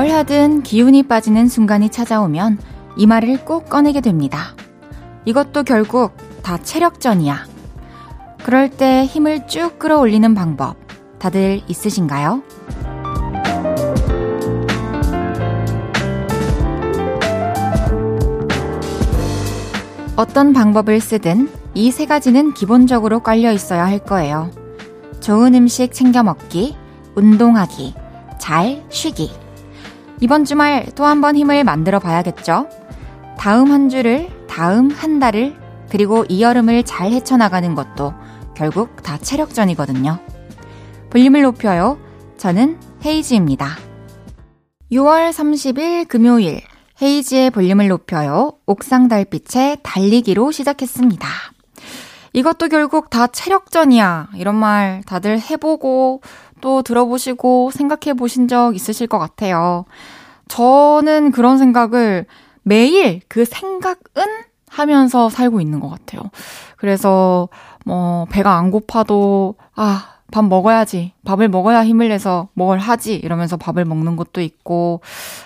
뭘 하든 기운이 빠지는 순간이 찾아오면 이 말을 꼭 꺼내게 됩니다. 이것도 결국 다 체력전이야. 그럴 때 힘을 쭉 끌어올리는 방법 다들 있으신가요? 어떤 방법을 쓰든 이 세 가지는 기본적으로 깔려 있어야 할 거예요. 좋은 음식 챙겨 먹기, 운동하기, 잘 쉬기. 이번 주말 또 한 번 힘을 만들어 봐야겠죠? 다음 한 주를, 다음 한 달을, 그리고 이 여름을 잘 헤쳐나가는 것도 결국 다 체력전이거든요. 볼륨을 높여요. 저는 헤이지입니다. 6월 30일 금요일 헤이지의 볼륨을 높여요. 옥상 달빛의 달리기로 시작했습니다. 이것도 결국 다 체력전이야. 이런 말 다들 해보고 또 들어보시고 생각해 보신 적 있으실 것 같아요. 저는 그런 생각을 매일 그 생각은 하면서 살고 있는 것 같아요. 그래서 뭐 배가 안 고파도 아, 밥 먹어야지. 밥을 먹어야 힘을 내서 뭘 하지. 이러면서 밥을 먹는 것도 있고,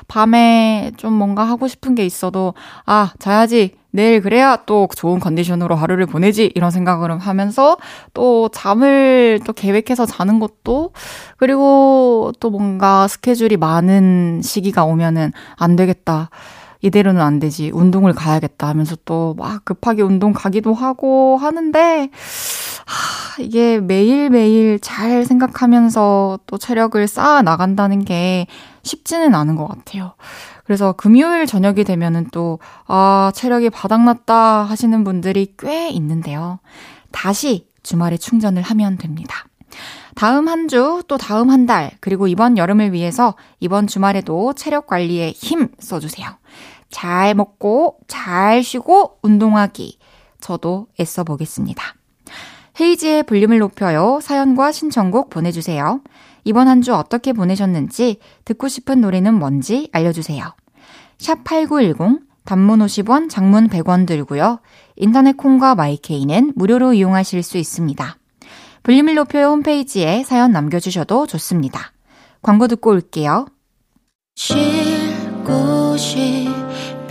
밤에 좀 뭔가 하고 싶은 게 있어도, 아, 자야지. 내일 그래야 또 좋은 컨디션으로 하루를 보내지. 이런 생각을 하면서 또 잠을 또 계획해서 자는 것도, 그리고 또 뭔가 스케줄이 많은 시기가 오면은 안 되겠다. 이대로는 안 되지. 운동을 가야겠다 하면서 또 막 급하게 운동 가기도 하고 하는데, 하, 이게 매일매일 잘 생각하면서 또 체력을 쌓아 나간다는 게 쉽지는 않은 것 같아요. 그래서 금요일 저녁이 되면은 또, 아, 체력이 바닥났다 하시는 분들이 꽤 있는데요. 다시 주말에 충전을 하면 됩니다. 다음 한 주, 또 다음 한 달, 그리고 이번 여름을 위해서 이번 주말에도 체력 관리에 힘 써주세요. 잘 먹고, 잘 쉬고, 운동하기. 저도 애써 보겠습니다. 헤이지의 볼륨을 높여요. 사연과 신청곡 보내주세요. 이번 한 주 어떻게 보내셨는지, 듣고 싶은 노래는 뭔지 알려주세요. 샵 8910, 단문 50원, 장문 100원 들고요. 인터넷 콩과 마이케이는 무료로 이용하실 수 있습니다. 볼륨을 높여요 홈페이지에 사연 남겨주셔도 좋습니다. 광고 듣고 올게요.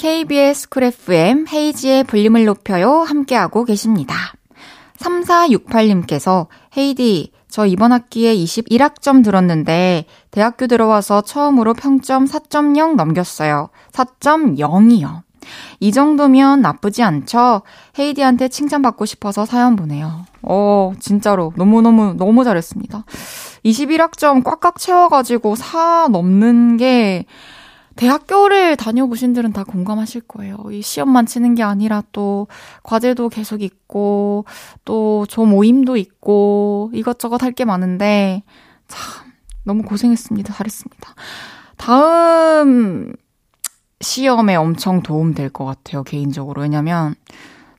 KBS 쿨 FM 헤이지의 볼륨을 높여요 함께하고 계십니다. 3468님께서 헤이디 저 이번 학기에 21학점 들었는데 대학교 들어와서 처음으로 평점 4.0 넘겼어요. 4.0이요. 이 정도면 나쁘지 않죠? 헤이디한테 칭찬받고 싶어서 사연 보내요. 어, 진짜로. 너무너무, 너무 잘했습니다. 21학점 꽉꽉 채워가지고 4 넘는 게 대학교를 다녀보신 분들은 다 공감하실 거예요. 이 시험만 치는 게 아니라 또 과제도 계속 있고 또조 모임도 있고 이것저것 할 게 많은데 참 너무 고생했습니다. 잘했습니다. 다음 시험에 엄청 도움 될 것 같아요. 개인적으로. 왜냐면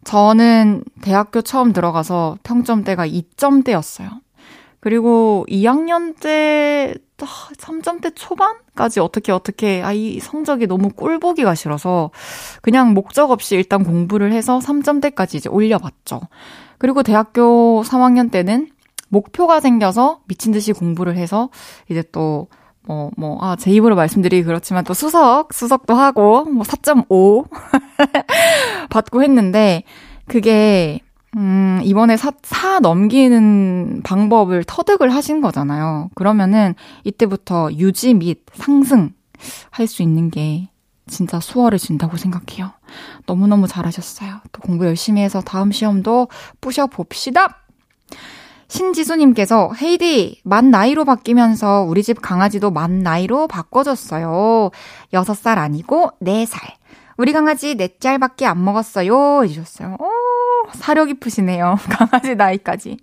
저는 대학교 처음 들어가서 평점대가 2점대였어요. 그리고 2학년 때 3점대 초반까지 어떻게 어떻게 아 이 성적이 너무 꼴보기가 싫어서 그냥 목적 없이 일단 공부를 해서 3점대까지 이제 올려봤죠. 그리고 대학교 3학년 때는 목표가 생겨서 미친 듯이 공부를 해서 이제 또 뭐, 뭐, 아, 제 입으로 말씀드리기 그렇지만 또 수석, 수석도 하고, 뭐 4.5 받고 했는데, 그게 음, 이번에 사, 사 넘기는 방법을 터득을 하신 거잖아요. 그러면은 이때부터 유지 및 상승 할 수 있는 게 진짜 수월해진다고 생각해요. 너무너무 잘하셨어요. 또 공부 열심히 해서 다음 시험도 부셔봅시다! 신지수님께서 헤이디 만 나이로 바뀌면서 우리 집 강아지도 만 나이로 바꿔줬어요. 6살 아니고 4살. 우리 강아지 4짤밖에 안 먹었어요. 해주셨어요. 오, 사려 깊으시네요. 강아지 나이까지.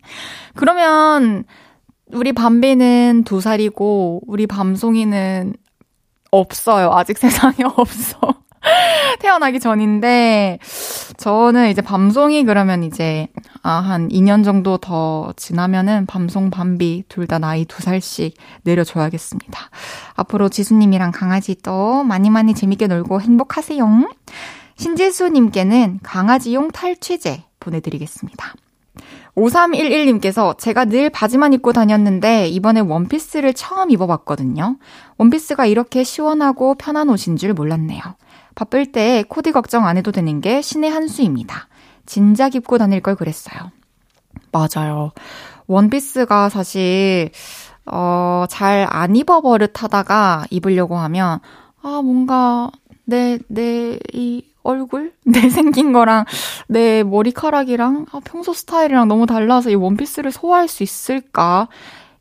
그러면 우리 밤비는 두 살이고 우리 밤송이는 없어요. 아직 세상에 없어. 태어나기 전인데, 저는 이제 밤송이 그러면 이제, 아, 한 2년 정도 더 지나면은 밤송, 밤비 둘 다 나이 두 살씩 내려줘야겠습니다. 앞으로 지수님이랑 강아지 또 많이 많이 재밌게 놀고 행복하세요. 신지수님께는 강아지용 탈취제 보내드리겠습니다. 5311님께서 제가 늘 바지만 입고 다녔는데 이번에 원피스를 처음 입어봤거든요. 원피스가 이렇게 시원하고 편한 옷인 줄 몰랐네요. 바쁠 때 코디 걱정 안 해도 되는 게 신의 한 수입니다. 진작 입고 다닐 걸 그랬어요. 맞아요. 원피스가 사실, 어, 잘 안 입어버릇 하다가 입으려고 하면, 아, 뭔가, 내, 내, 이, 얼굴? 내 생긴 거랑 내 머리카락이랑 아, 평소 스타일이랑 너무 달라서 이 원피스를 소화할 수 있을까?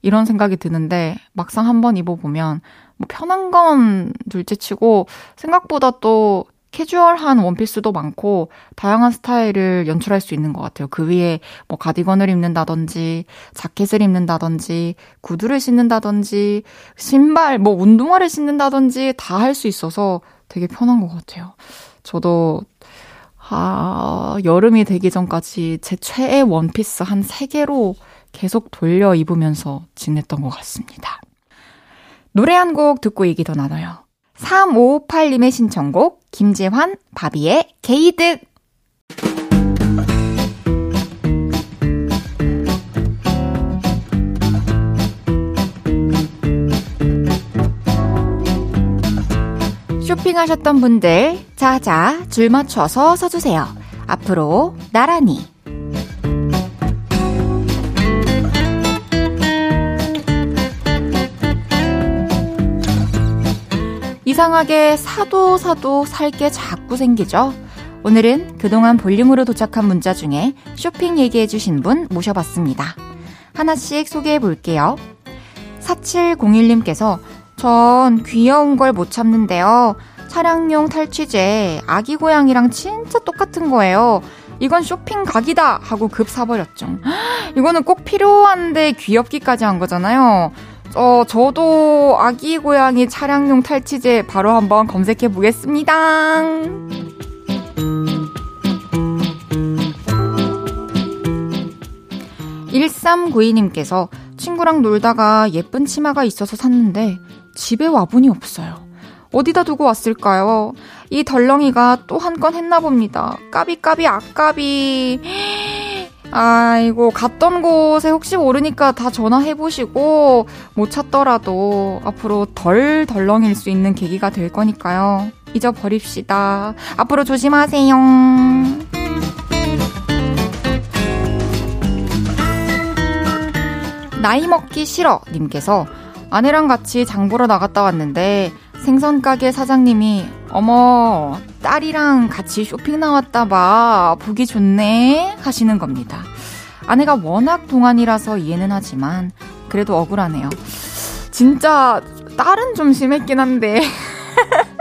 이런 생각이 드는데 막상 한번 입어보면 뭐 편한 건 둘째 치고 생각보다 또 캐주얼한 원피스도 많고 다양한 스타일을 연출할 수 있는 것 같아요. 그 위에 뭐 가디건을 입는다든지 자켓을 입는다든지 구두를 신는다든지 신발 뭐 운동화를 신는다든지 다 할 수 있어서 되게 편한 것 같아요. 저도 아, 여름이 되기 전까지 제 최애 원피스 한 3개로 계속 돌려 입으면서 지냈던 것 같습니다. 노래 한 곡 듣고 얘기 더 나눠요. 3558님의 신청곡, 김재환, 바비의 게이득! 쇼핑하셨던 분들, 자자, 줄 맞춰서 서주세요. 앞으로, 나란히. 이상하게 사도 사도 살 게 자꾸 생기죠? 오늘은 그동안 볼륨으로 도착한 문자 중에 쇼핑 얘기해주신 분 모셔봤습니다. 하나씩 소개해 볼게요. 4701님께서 전 귀여운 걸 못 참는데요. 차량용 탈취제 아기 고양이랑 진짜 똑같은 거예요. 이건 쇼핑 각이다 하고 급 사버렸죠. 이거는 꼭 필요한데 귀엽기까지 한 거잖아요. 어, 저도 아기 고양이 차량용 탈취제 바로 한번 검색해 보겠습니다. 1392님께서 친구랑 놀다가 예쁜 치마가 있어서 샀는데 집에 와보니 없어요. 어디다 두고 왔을까요? 이 덜렁이가 또 한 건 했나 봅니다. 까비까비 아까비. 아이고, 갔던 곳에 혹시 모르니까 다 전화해보시고, 못 찾더라도 앞으로 덜 덜렁일 수 있는 계기가 될 거니까요. 잊어버립시다. 앞으로 조심하세요. 나이 먹기 싫어 님께서 아내랑 같이 장 보러 나갔다 왔는데 생선 가게 사장님이 어머 딸이랑 같이 쇼핑 나왔다 봐 보기 좋네 하시는 겁니다. 아내가 워낙 동안이라서 이해는 하지만 그래도 억울하네요. 진짜 딸은 좀 심했긴 한데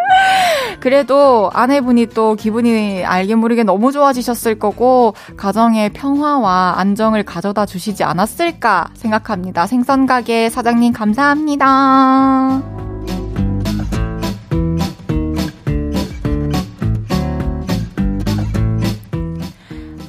그래도 아내분이 또 기분이 알게 모르게 너무 좋아지셨을 거고 가정의 평화와 안정을 가져다 주시지 않았을까 생각합니다. 생선 가게 사장님 감사합니다.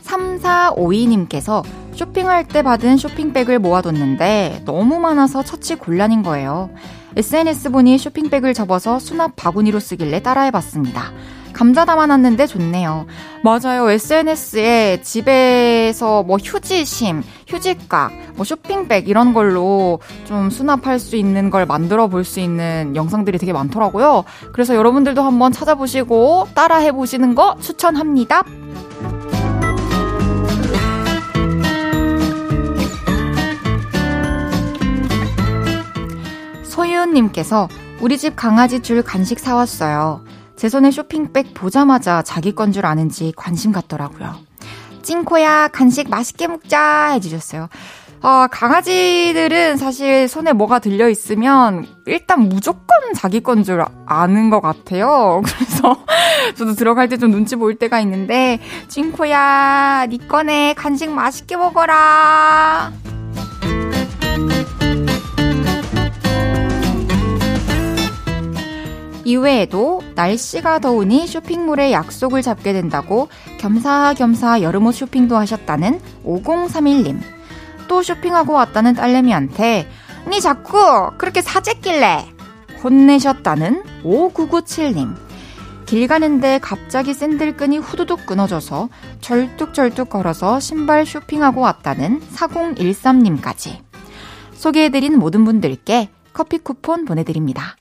3452님께서 쇼핑할 때 받은 쇼핑백을 모아뒀는데 너무 많아서 처치 곤란인 거예요. SNS 보니 쇼핑백을 접어서 수납 바구니로 쓰길래 따라해봤습니다. 감자 담아놨는데 좋네요. 맞아요. SNS에 집에서 뭐 휴지심, 휴지각, 뭐 쇼핑백 이런 걸로 좀 수납할 수 있는 걸 만들어 볼 수 있는 영상들이 되게 많더라고요. 그래서 여러분들도 한번 찾아보시고 따라해 보시는 거 추천합니다. 소윤님께서 우리 집 강아지 줄 간식 사왔어요. 제 손에 쇼핑백 보자마자 자기 건 줄 아는지 관심 갖더라고요. 찐코야 간식 맛있게 먹자 해주셨어요. 아, 강아지들은 사실 손에 뭐가 들려 있으면 일단 무조건 자기 건 줄 아는 것 같아요. 그래서 저도 들어갈 때 좀 눈치 보일 때가 있는데 찐코야 니 꺼내 간식 맛있게 먹어라. 이외에도 날씨가 더우니 쇼핑몰에 약속을 잡게 된다고 겸사겸사 여름옷 쇼핑도 하셨다는 5031님. 또 쇼핑하고 왔다는 딸내미한테 니 자꾸 그렇게 사재길래 혼내셨다는 5997님. 길 가는데 갑자기 샌들끈이 후두둑 끊어져서 절뚝절뚝 걸어서 신발 쇼핑하고 왔다는 4013님까지. 소개해드린 모든 분들께 커피 쿠폰 보내드립니다.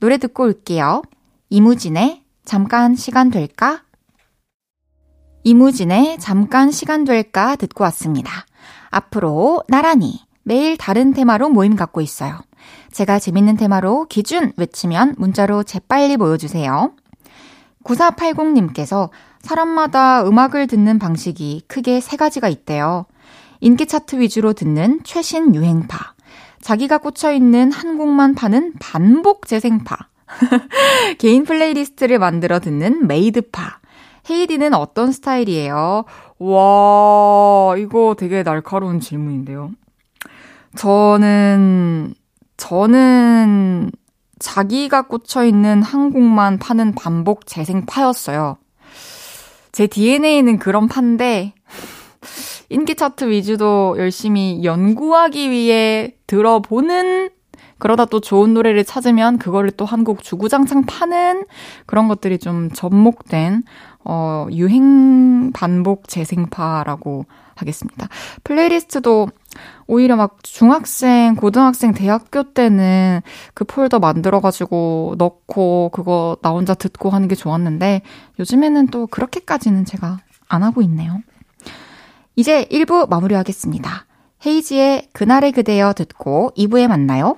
노래 듣고 올게요. 이무진의 잠깐 시간 될까? 이무진의 잠깐 시간 될까 듣고 왔습니다. 앞으로 나란히 매일 다른 테마로 모임 갖고 있어요. 제가 재밌는 테마로 기준 외치면 문자로 재빨리 모여주세요. 9480님께서 사람마다 음악을 듣는 방식이 크게 세 가지가 있대요. 인기 차트 위주로 듣는 최신 유행파, 자기가 꽂혀있는 한 곡만 파는 반복 재생파, 개인 playlist를 만들어 듣는 made파. 헤이디는 어떤 스타일이에요? 와, 이거 되게 날카로운 질문인데요. 저는, 저는 자기가 꽂혀있는 한 곡만 파는 반복 재생파였어요. 제 DNA는 그런 판데, 인기 차트 위주도 열심히 연구하기 위해 들어보는 그러다 또 좋은 노래를 찾으면 그거를 또 한 곡 주구장창 파는 그런 것들이 좀 접목된 어 유행 반복 재생파라고 하겠습니다. 플레이리스트도 오히려 막 중학생, 고등학생, 대학교 때는 그 폴더 만들어가지고 넣고 그거 나 혼자 듣고 하는 게 좋았는데 요즘에는 또 그렇게까지는 제가 안 하고 있네요. 이제 1부 마무리하겠습니다. 헤이지의 그날의 그대여 듣고 2부에 만나요.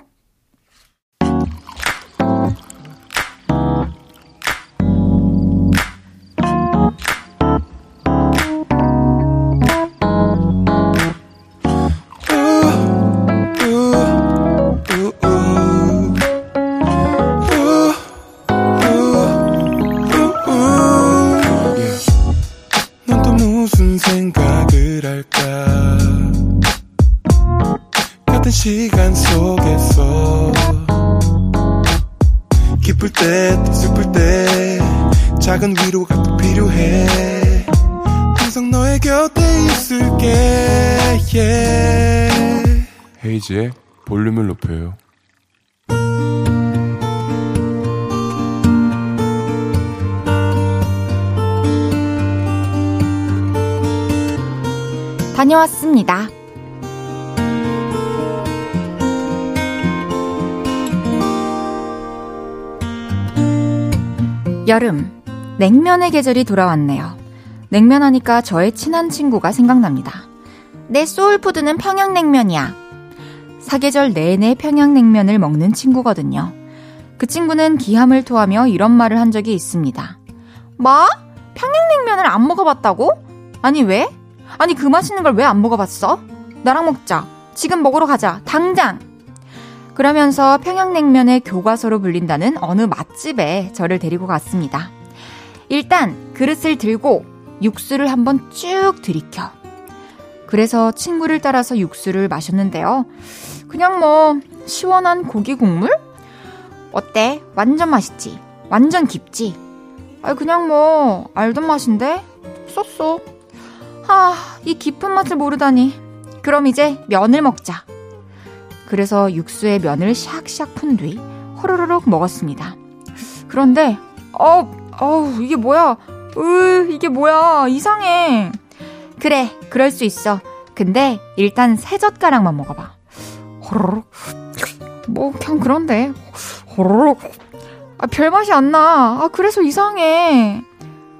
헤이지의 볼륨을 높여요. 다녀왔습니다. 여름, 냉면의 계절이 돌아왔네요. 냉면 하니까 저의 친한 친구가 생각납니다. 내 소울푸드는 평양냉면이야. 사계절 내내 평양냉면을 먹는 친구거든요. 그 친구는 기함을 토하며 이런 말을 한 적이 있습니다. 뭐? 평양냉면을 안 먹어봤다고? 아니 왜? 아니 그 맛있는 걸 왜 안 먹어봤어? 나랑 먹자. 지금 먹으러 가자. 당장! 그러면서 평양냉면의 교과서로 불린다는 어느 맛집에 저를 데리고 갔습니다. 일단 그릇을 들고 육수를 한번 쭉 들이켜. 그래서 친구를 따라서 육수를 마셨는데요. 그냥 뭐 시원한 고기 국물? 어때? 완전 맛있지? 완전 깊지? 아 그냥 뭐 알던 맛인데 쏘쏘. 아, 이 깊은 맛을 모르다니. 그럼 이제 면을 먹자. 그래서 육수에 면을 샥샥 푼 뒤 호로로록 먹었습니다. 그런데 어, 어, 이게 뭐야? 으, 이게 뭐야? 이상해. 그래, 그럴 수 있어. 근데 일단 세 젓가락만 먹어봐. 호로록. 뭐, 그냥 그런데. 호로록. 아, 별 맛이 안 나. 아, 그래서 이상해.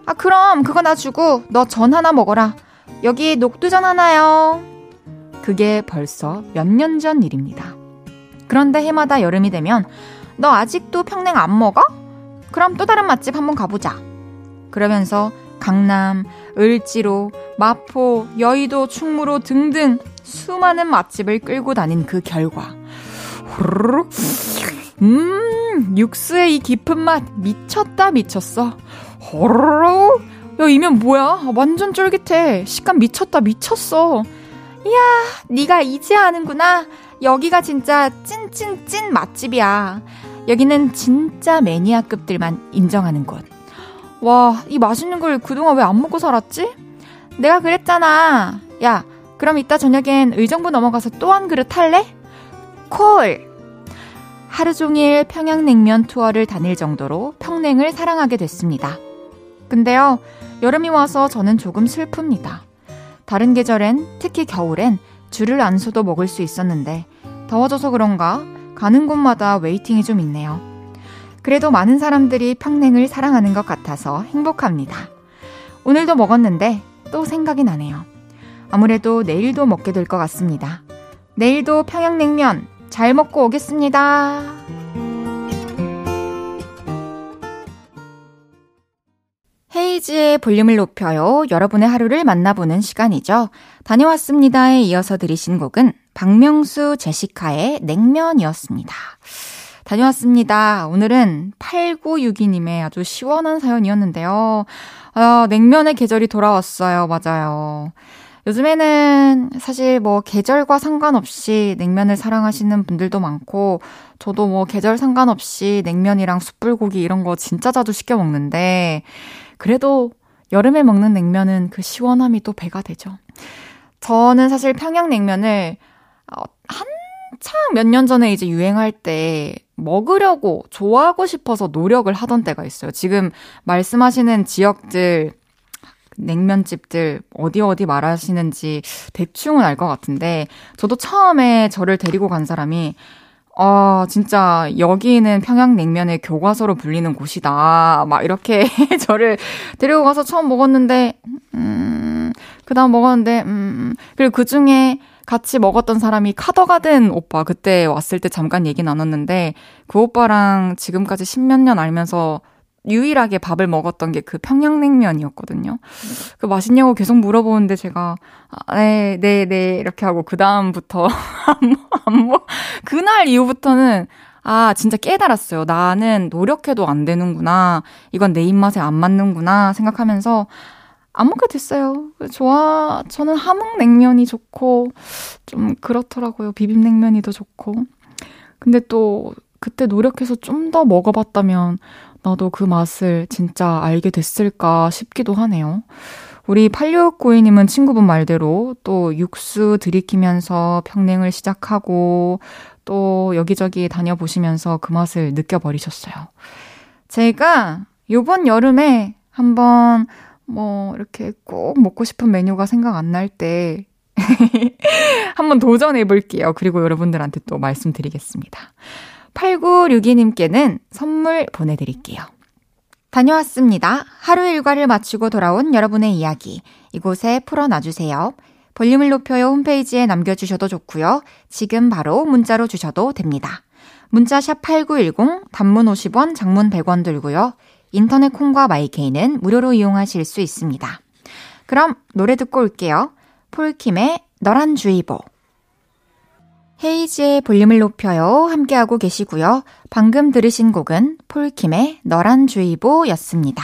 아, 그럼 그거 나 주고 너 전 하나 먹어라. 여기 녹두전 하나요. 그게 벌써 몇 년 전 일입니다. 그런데 해마다 여름이 되면 너 아직도 평냉 안 먹어? 그럼 또 다른 맛집 한번 가보자. 그러면서 강남, 을지로, 마포, 여의도, 충무로 등등 수많은 맛집을 끌고 다닌 그 결과. 후루룩. 음 육수의 이 깊은 맛 미쳤다 미쳤어. 호로록 야 이면 뭐야? 완전 쫄깃해. 식감 미쳤다 미쳤어. 이야 네가 이제 아는구나. 여기가 진짜 찐찐찐 맛집이야. 여기는 진짜 매니아급들만 인정하는 곳. 와, 이 맛있는 걸 그동안 왜 안 먹고 살았지? 내가 그랬잖아. 야, 그럼 이따 저녁엔 의정부 넘어가서 또 한 그릇 할래? 콜! 하루 종일 평양냉면 투어를 다닐 정도로 평냉을 사랑하게 됐습니다. 근데요, 여름이 와서 저는 조금 슬픕니다. 다른 계절엔, 특히 겨울엔 줄을 안 서도 먹을 수 있었는데, 더워져서 그런가 가는 곳마다 웨이팅이 좀 있네요. 그래도 많은 사람들이 평냉을 사랑하는 것 같아서 행복합니다. 오늘도 먹었는데 또 생각이 나네요. 아무래도 내일도 먹게 될 것 같습니다. 내일도 평양냉면 잘 먹고 오겠습니다. 헤이즈의 볼륨을 높여요. 여러분의 하루를 만나보는 시간이죠. 다녀왔습니다에 이어서 들으신 곡은 박명수 제시카의 냉면이었습니다. 다녀왔습니다. 오늘은 8962님의 아주 시원한 사연이었는데요. 아, 냉면의 계절이 돌아왔어요. 맞아요. 요즘에는 사실 뭐 계절과 상관없이 냉면을 사랑하시는 분들도 많고, 저도 뭐 계절 상관없이 냉면이랑 숯불고기 이런 거 진짜 자주 시켜 먹는데, 그래도 여름에 먹는 냉면은 그 시원함이 또 배가 되죠. 저는 사실 평양냉면을 어, 한창 몇 년 전에 이제 유행할 때 먹으려고 좋아하고 싶어서 노력을 하던 때가 있어요. 지금 말씀하시는 지역들 냉면집들 어디 어디 말하시는지 대충은 알 것 같은데 저도 처음에 저를 데리고 간 사람이 아, 진짜 여기는 평양냉면의 교과서로 불리는 곳이다. 막 이렇게 저를 데리고 가서 처음 먹었는데 음, 그 다음 먹었는데 음, 그리고 그 중에 같이 먹었던 사람이 카더가든 오빠 그때 왔을 때 잠깐 얘기 나눴는데 그 오빠랑 지금까지 십몇 년 알면서 유일하게 밥을 먹었던 게 그 평양냉면이었거든요. 그 맛있냐고 계속 물어보는데 제가 아, 네, 네, 네 이렇게 하고 그 다음부터 안, 안 먹. 그날 이후부터는 아 진짜 깨달았어요. 나는 노력해도 안 되는구나. 이건 내 입맛에 안 맞는구나 생각하면서 안 먹게 됐어요. 좋아, 저는 함흥냉면이 좋고, 좀 그렇더라고요. 비빔냉면이 더 좋고. 근데 또, 그때 노력해서 좀 더 먹어봤다면, 나도 그 맛을 진짜 알게 됐을까 싶기도 하네요. 우리 8692님은 친구분 말대로 또 육수 들이키면서 평냉을 시작하고 또 여기저기 다녀보시면서 그 맛을 느껴버리셨어요. 제가 요번 여름에 한번 뭐 이렇게 꼭 먹고 싶은 메뉴가 생각 안 날 때 한번 도전해 볼게요. 그리고 여러분들한테 또 말씀드리겠습니다. 8962님께는 선물 보내드릴게요. 다녀왔습니다. 하루 일과를 마치고 돌아온 여러분의 이야기. 이곳에 풀어놔주세요. 볼륨을 높여요 홈페이지에 남겨주셔도 좋고요. 지금 바로 문자로 주셔도 됩니다. 문자 샵 8910, 단문 50원, 장문 100원 들고요. 인터넷 콩과 마이케이는 무료로 이용하실 수 있습니다. 그럼 노래 듣고 올게요. 폴킴의 너란 주의보. 헤이지의 볼륨을 높여요. 함께하고 계시고요. 방금 들으신 곡은 폴킴의 너란 주의보 였습니다.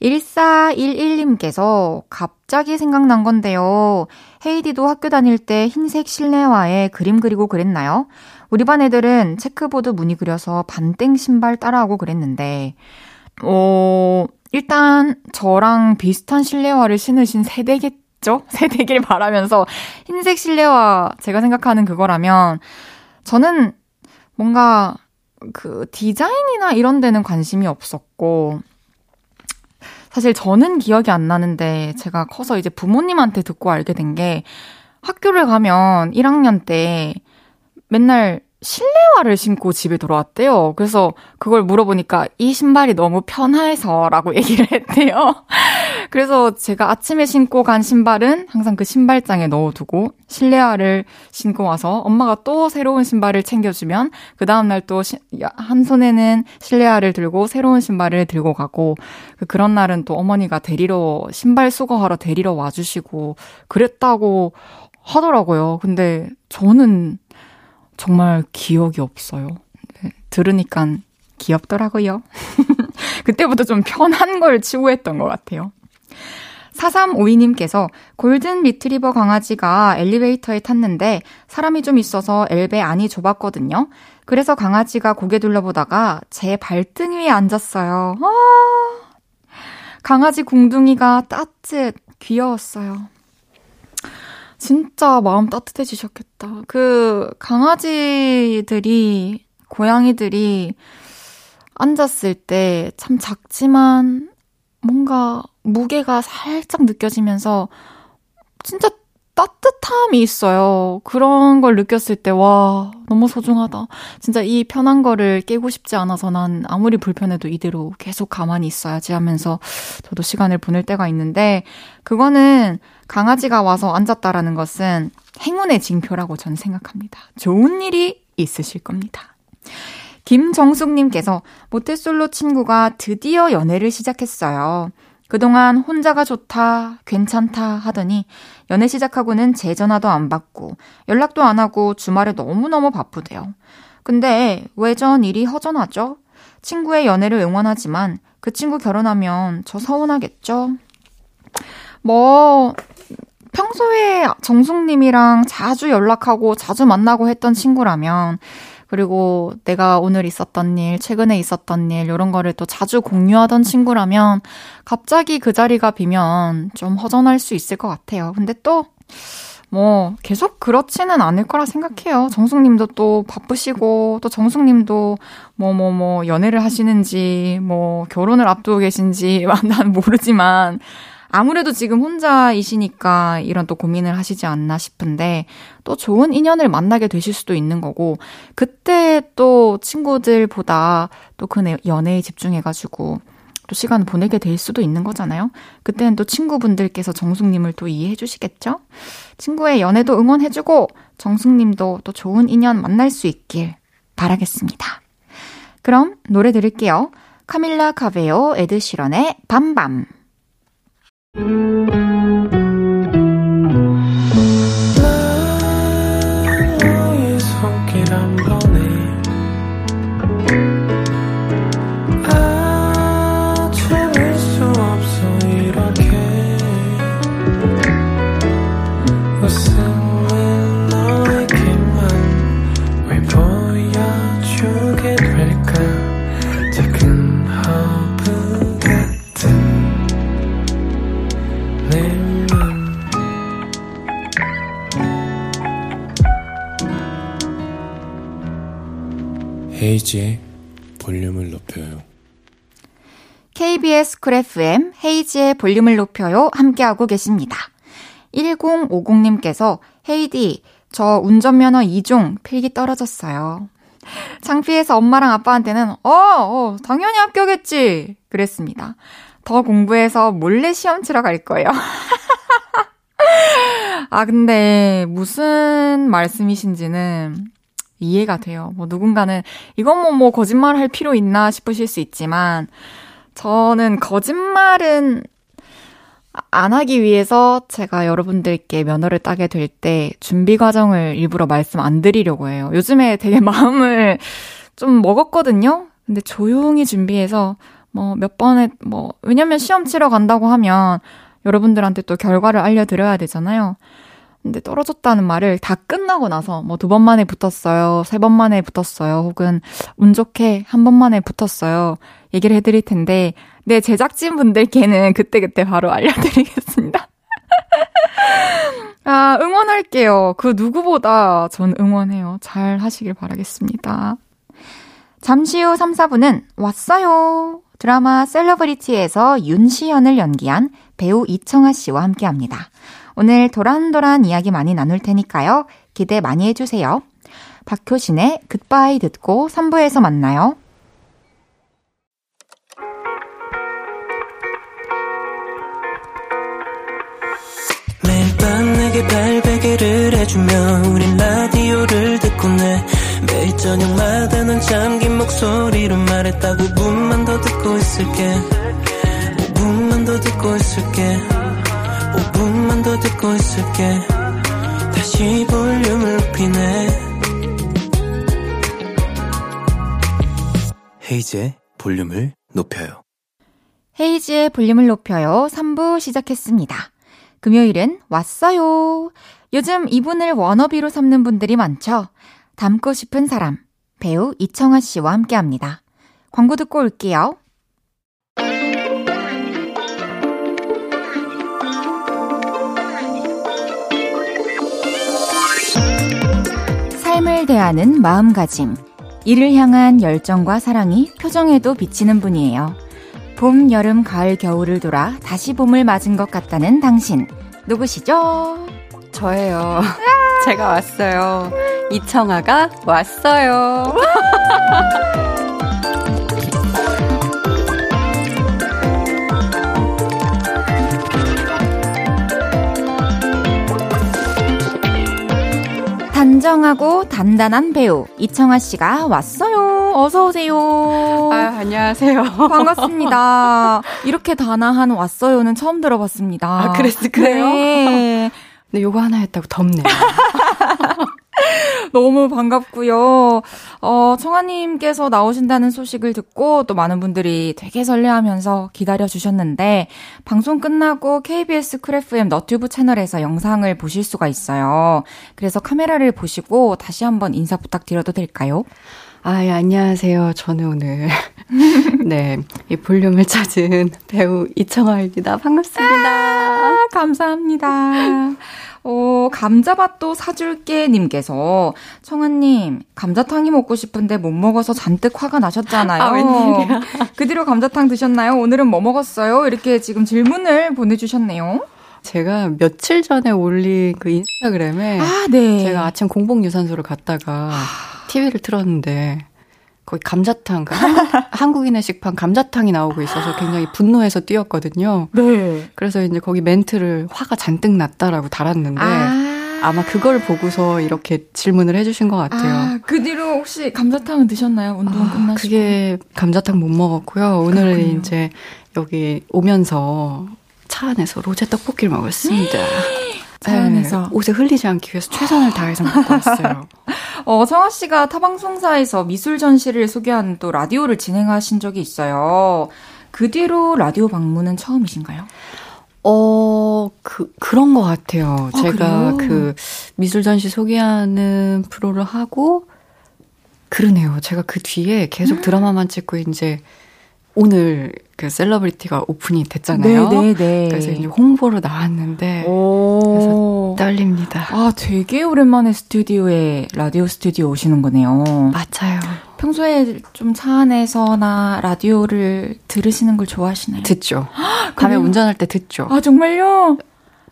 1411님께서 갑자기 생각난 건데요. 헤이디도 학교 다닐 때 흰색 실내화에 그림 그리고 그랬나요? 우리 반 애들은 체크보드 무늬 그려서 반땡 신발 따라하고 그랬는데, 어, 일단 저랑 비슷한 실내화를 신으신 세대겠죠? 세대길 바라면서 흰색 실내화 제가 생각하는 그거라면 저는 뭔가 그 디자인이나 이런 데는 관심이 없었고 사실 저는 기억이 안 나는데 제가 커서 이제 부모님한테 듣고 알게 된 게 학교를 가면 1학년 때 맨날 실내화를 신고 집에 돌아왔대요. 그래서 그걸 물어보니까 이 신발이 너무 편해서라고 얘기를 했대요. 그래서 제가 아침에 신고 간 신발은 항상 그 신발장에 넣어두고 실내화를 신고 와서 엄마가 또 새로운 신발을 챙겨주면 그 다음날 또 한 손에는 실내화를 들고 새로운 신발을 들고 가고 그 그런 날은 또 어머니가 데리러 신발 수거하러 데리러 와주시고 그랬다고 하더라고요. 근데 저는 정말 기억이 없어요. 네, 들으니까 귀엽더라고요. 그때부터 좀 편한 걸 추구했던 것 같아요. 4352님께서 골든 리트리버 강아지가 엘리베이터에 탔는데 사람이 좀 있어서 엘베 안이 좁았거든요. 그래서 강아지가 고개 둘러보다가 제 발등 위에 앉았어요. 아, 강아지 궁둥이가 따뜻, 귀여웠어요. 진짜 마음 따뜻해지셨겠다. 그 강아지들이, 고양이들이 앉았을 때 참 작지만 뭔가 무게가 살짝 느껴지면서 진짜 따뜻함이 있어요. 그런 걸 느꼈을 때, 와, 너무 소중하다. 진짜 이 편한 거를 깨고 싶지 않아서 난 아무리 불편해도 이대로 계속 가만히 있어야지 하면서 저도 시간을 보낼 때가 있는데, 그거는 강아지가 와서 앉았다라는 것은 행운의 징표라고 저는 생각합니다. 좋은 일이 있으실 겁니다. 김정숙님께서 모태솔로 친구가 드디어 연애를 시작했어요. 그동안 혼자가 좋다, 괜찮다 하더니 연애 시작하고는 제 전화도 안 받고 연락도 안 하고 주말에 너무너무 바쁘대요. 근데 왜 전 일이 허전하죠? 친구의 연애를 응원하지만 그 친구 결혼하면 저 서운하겠죠? 뭐, 평소에 정숙님이랑 자주 연락하고 자주 만나고 했던 친구라면 그리고 내가 오늘 있었던 일, 최근에 있었던 일, 이런 거를 또 자주 공유하던 친구라면 갑자기 그 자리가 비면 좀 허전할 수 있을 것 같아요. 근데 또, 뭐, 계속 그렇지는 않을 거라 생각해요. 정숙님도 또 바쁘시고, 또 정숙님도 뭐, 뭐, 뭐, 연애를 하시는지, 뭐, 결혼을 앞두고 계신지, 난 모르지만, 아무래도 지금 혼자이시니까 이런 또 고민을 하시지 않나 싶은데 또 좋은 인연을 만나게 되실 수도 있는 거고 그때 또 친구들보다 또 그 연애에 집중해가지고 또 시간을 보내게 될 수도 있는 거잖아요. 그때는 또 친구분들께서 정숙님을 또 이해해 주시겠죠? 친구의 연애도 응원해주고 정숙님도 또 좋은 인연 만날 수 있길 바라겠습니다. 그럼 노래 들을게요. 카밀라 카베오 에드시런의 밤밤. 헤이즈의 볼륨을 높여요. KBS Cool FM 헤이즈의 볼륨을 높여요. 함께하고 계십니다. 1050님께서 헤이디, 저 운전면허 2종 필기 떨어졌어요. 창피해서 엄마랑 아빠한테는 어, 어, 당연히 합격했지. 그랬습니다. 더 공부해서 몰래 시험 치러 갈 거예요. 아, 근데 무슨 말씀이신지는 이해가 돼요. 뭐 누군가는 이건 뭐, 뭐 거짓말 할 필요 있나 싶으실 수 있지만 저는 거짓말은 안 하기 위해서 제가 여러분들께 면허를 따게 될 때 준비 과정을 일부러 말씀 안 드리려고 해요. 요즘에 되게 마음을 좀 먹었거든요. 근데 조용히 준비해서 뭐 몇 번에 뭐 왜냐면 시험 치러 간다고 하면 여러분들한테 또 결과를 알려드려야 되잖아요. 근데 떨어졌다는 말을 다 끝나고 나서 뭐 두 번 만에 붙었어요, 세 번 만에 붙었어요, 혹은 운 좋게 한 번 만에 붙었어요. 얘기를 해드릴 텐데, 내 제작진 분들께는 그때 그때 바로 알려드리겠습니다. 아, 응원할게요. 그 누구보다 전 응원해요. 잘 하시길 바라겠습니다. 잠시 후 3, 4분은 왔어요. 드라마 셀러브리티에서 윤시현을 연기한 배우 이청아 씨와 함께 합니다. 오늘 도란도란 이야기 많이 나눌 테니까요. 기대 많이 해주세요. 박효신의 굿바이 듣고 3부에서 만나요. 매일 밤 내게 발베개를 해주며 우린 라디오를 듣고 내 매일 저녁마다 넌 잠긴 목소리로 말했다 5분만 더 듣고 있을게 5분만 더 듣고 있을게 5분만 더 듣고 있을게 다시 볼륨을 높이네 헤이즈의 볼륨을 높여요 헤이지의 볼륨을 높여요. 3부 시작했습니다. 금요일은 왔어요. 요즘 이분을 워너비로 삼는 분들이 많죠. 닮고 싶은 사람, 배우 이청아 씨와 함께 합니다. 광고 듣고 올게요. 삶을 대하는 마음가짐, 이를 향한 열정과 사랑이 표정에도 비치는 분이에요. 봄, 여름, 가을, 겨울을 돌아 다시 봄을 맞은 것 같다는 당신. 누구시죠? 저예요. 제가 왔어요. 이청아가 왔어요. 단정하고 단단한 배우 이청아 씨가 왔어요. 어서 오세요. 아, 안녕하세요. 반갑습니다. 이렇게 단아한 왔어요는 처음 들어봤습니다. 아, 그랬을 그래요? 네. 근데 요거 하나 했다고 덥네요. 너무 반갑고요. 어, 청아님께서 나오신다는 소식을 듣고 또 많은 분들이 되게 설레하면서 기다려 주셨는데 방송 끝나고 KBS 쿨 FM 너튜브 채널에서 영상을 보실 수가 있어요. 그래서 카메라를 보시고 다시 한번 인사 부탁드려도 될까요? 아, 예, 안녕하세요. 저는 오늘 네, 이 볼륨을 찾은 배우 이청아입니다. 반갑습니다. 아, 감사합니다. 어, 감자밭도 사줄게 님께서 청아님 감자탕이 먹고 싶은데 못 먹어서 잔뜩 화가 나셨잖아요. 아. 그 뒤로 감자탕 드셨나요? 오늘은 뭐 먹었어요? 이렇게 지금 질문을 보내주셨네요. 제가 며칠 전에 올린 그 인스타그램에 아, 네. 제가 아침 공복 유산소를 갔다가 TV를 틀었는데 거기 감자탕, 그 한국, 한국 인의 식판 감자탕이 나오고 있어서 굉장히 분노해서 뛰었거든요. 네. 그래서 이제 거기 멘트를 화가 잔뜩 났다라고 달았는데 아. 마 그걸 보고서 이렇게 질문을 해주신 것 같아요. 아, 그 뒤로 혹시 감자탕은 드셨나요? 운동 아, 끝나시고? 그게 감자탕 못 먹었고요. 오늘은 그렇군요. 이제 여기 오면서 차 안에서 로제 떡볶이를 먹었습니다. 차 안에서. 네, 옷에 흘리지 않기 위해서 최선을 다해서 먹고 왔어요. 어, 청아 씨가 타 방송사에서 미술 전시를 소개하는 또 라디오를 진행하신 적이 있어요. 그 뒤로 라디오 방문은 처음이신가요? 어, 그, 그런 것 같아요. 아, 제가 그래요? 그 미술 전시 소개하는 프로를 하고, 그러네요. 제가 그 뒤에 음. 계속 드라마만 찍고 이제 오늘 그 셀러브리티가 오픈이 됐잖아요. 네, 네. 그래서 이제 홍보로 나왔는데 오. 떨립니다. 아, 되게 오랜만에 스튜디오에, 라디오 스튜디오 오시는 거네요. 맞아요. 평소에 좀 차 안에서나 라디오를 들으시는 걸 좋아하시나요? 듣죠. 밤에? 운전할 때 듣죠. 아, 정말요?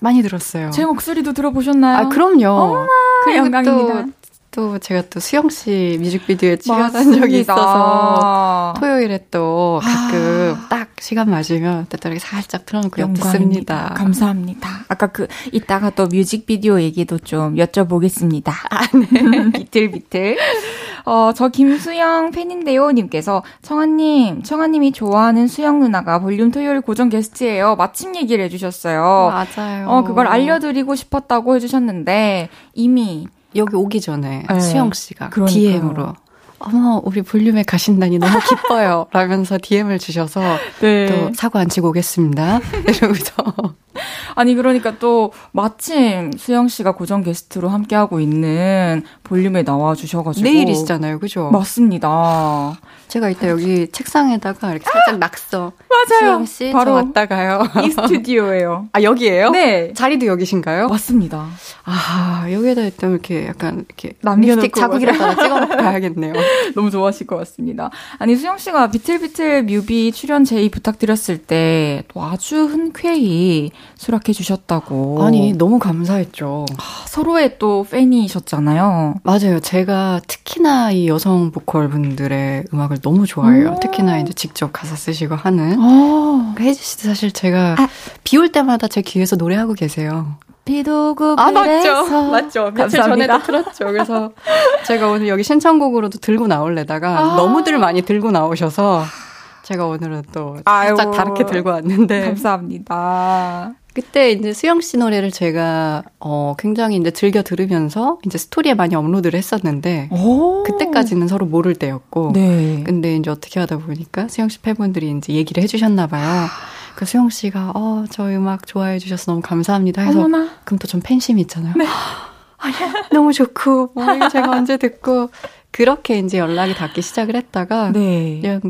많이 들었어요. 제 목소리도 들어보셨나요? 아, 그럼요. 그 그리고 영광입니다. 또, 또 제가 또 수영 씨 뮤직비디오에 출연한 적이 있어서 토요일에 또 가끔 아. 딱 시간 맞으면 때때로 살짝 틀어놓고 영광입니다. 감사합니다. 아까 그 이따가 또 뮤직비디오 얘기도 좀 여쭤보겠습니다. 아, 네. 비틀비틀. 어, 저 김수영 팬인데요 님께서 청아님, 청아님이 좋아하는 수영 누나가 볼륨 토요일 고정 게스트예요. 마침 얘기를 해주셨어요. 맞아요. 어, 그걸 알려드리고 싶었다고 해주셨는데 이미 여기 오기 전에 네. 수영 씨가 그러니까요. DM으로 어머 우리 볼륨에 가신다니 너무 기뻐요. 라면서 DM을 주셔서 네. 또 사고 안 치고 오겠습니다. 이러면서 아니 그러니까 또 마침 수영 씨가 고정 게스트로 함께 하고 있는 볼륨에 나와 주셔가지고 내일이시잖아요, 그죠? 맞습니다. 제가 이따 여기 책상에다가 이렇게 살짝 낙서. 맞아요. 수영 씨, 바로 저 왔다 가요. 이 스튜디오예요. 아 여기에요? 네. 자리도 여기신가요? 맞습니다. 아 여기에다 일단 이렇게 약간 이렇게 남겨놓고 립스틱 자국이라도 찍어놓고 가야겠네요. 너무 좋아하실 것 같습니다. 아니 수영 씨가 비틀비틀 뮤비 출연 제의 부탁드렸을 때 또 아주 흔쾌히 수락해 주셨다고. 아니 너무 감사했죠. 서로의 또 팬이셨잖아요. 맞아요. 제가 특히나 이 여성 보컬 분들의 음악을 너무 좋아해요. 오. 특히나 이제 직접 가사 쓰시고 하는. 아, 혜지 씨도 사실 제가 아. 비올 때마다 제 귀에서 노래하고 계세요. 비도 오고 아 맞죠, 맞죠. 며칠 감사합니다. 전에도 틀었죠. 그래서 제가 오늘 여기 신청곡으로도 들고 나올래다가 아. 너무들 많이 들고 나오셔서 제가 오늘은 또 살짝 아유, 다르게 들고 왔는데. 감사합니다. 그때 이제 수영 씨 노래를 제가 어 굉장히 이제 즐겨 들으면서 이제 스토리에 많이 업로드를 했었는데 오. 그때까지는 서로 모를 때였고 네. 근데 이제 어떻게 하다 보니까 수영 씨 팬분들이 이제 얘기를 해 주셨나 봐요. 그 수영 씨가 어 저 음악 좋아해 주셔서 너무 감사합니다 해서 어머나. 그럼 또 좀 팬심이 있잖아요. 네. 아, 너무 좋고 뭐 이거 제가 언제 듣고 그렇게 이제 연락이 닿기 시작을 했다가 네. 그냥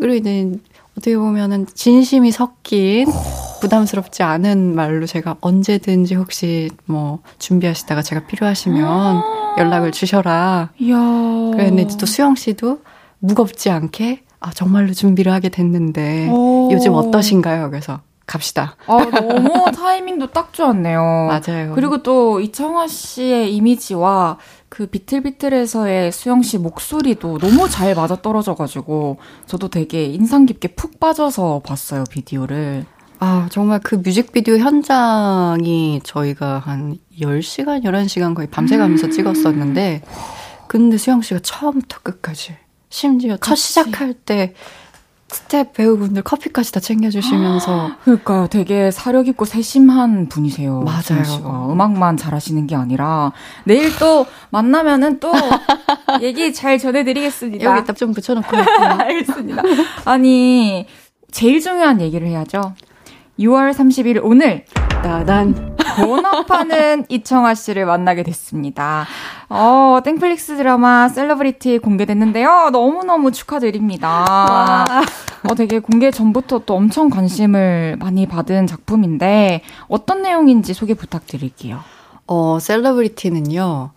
그리고 이제 어떻게 보면은 진심이 섞인 부담스럽지 않은 말로 제가 언제든지 혹시 뭐 준비하시다가 제가 필요하시면 연락을 주셔라. 이야. 그랬는데 또 수영 씨도 무겁지 않게 아 정말로 준비를 하게 됐는데 오. 요즘 어떠신가요? 그래서 갑시다. 아, 너무 타이밍도 딱 좋았네요. 맞아요. 그리고 또 이청아 씨의 이미지와 그 비틀비틀에서의 수영 씨 목소리도 너무 잘 맞아 떨어져가지고 저도 되게 인상 깊게 푹 빠져서 봤어요 비디오를. 아 정말 그 뮤직비디오 현장이 저희가 한 10시간, 11시간 거의 밤새가면서 음. 찍었었는데 근데 수영 씨가 처음부터 끝까지 심지어 첫 시작할 때 스태프 배우분들 커피까지 다 챙겨주시면서. 그러니까요. 되게 사려 깊고 세심한 분이세요. 맞아요. 음악만 잘하시는 게 아니라 내일 또 만나면은 또 얘기 잘 전해드리겠습니다. 여기 딱좀 붙여놓고. 알겠습니다. 아니 제일 중요한 얘기를 해야죠. 6월 30일 오늘 따단 본업하는 이청아 씨를 만나게 됐습니다. 어, 땡플릭스 드라마 셀러브리티 공개됐는데요. 너무너무 축하드립니다. 어, 되게 공개 전부터 또 엄청 관심을 많이 받은 작품인데 어떤 내용인지 소개 부탁드릴게요. 어, 셀러브리티는요.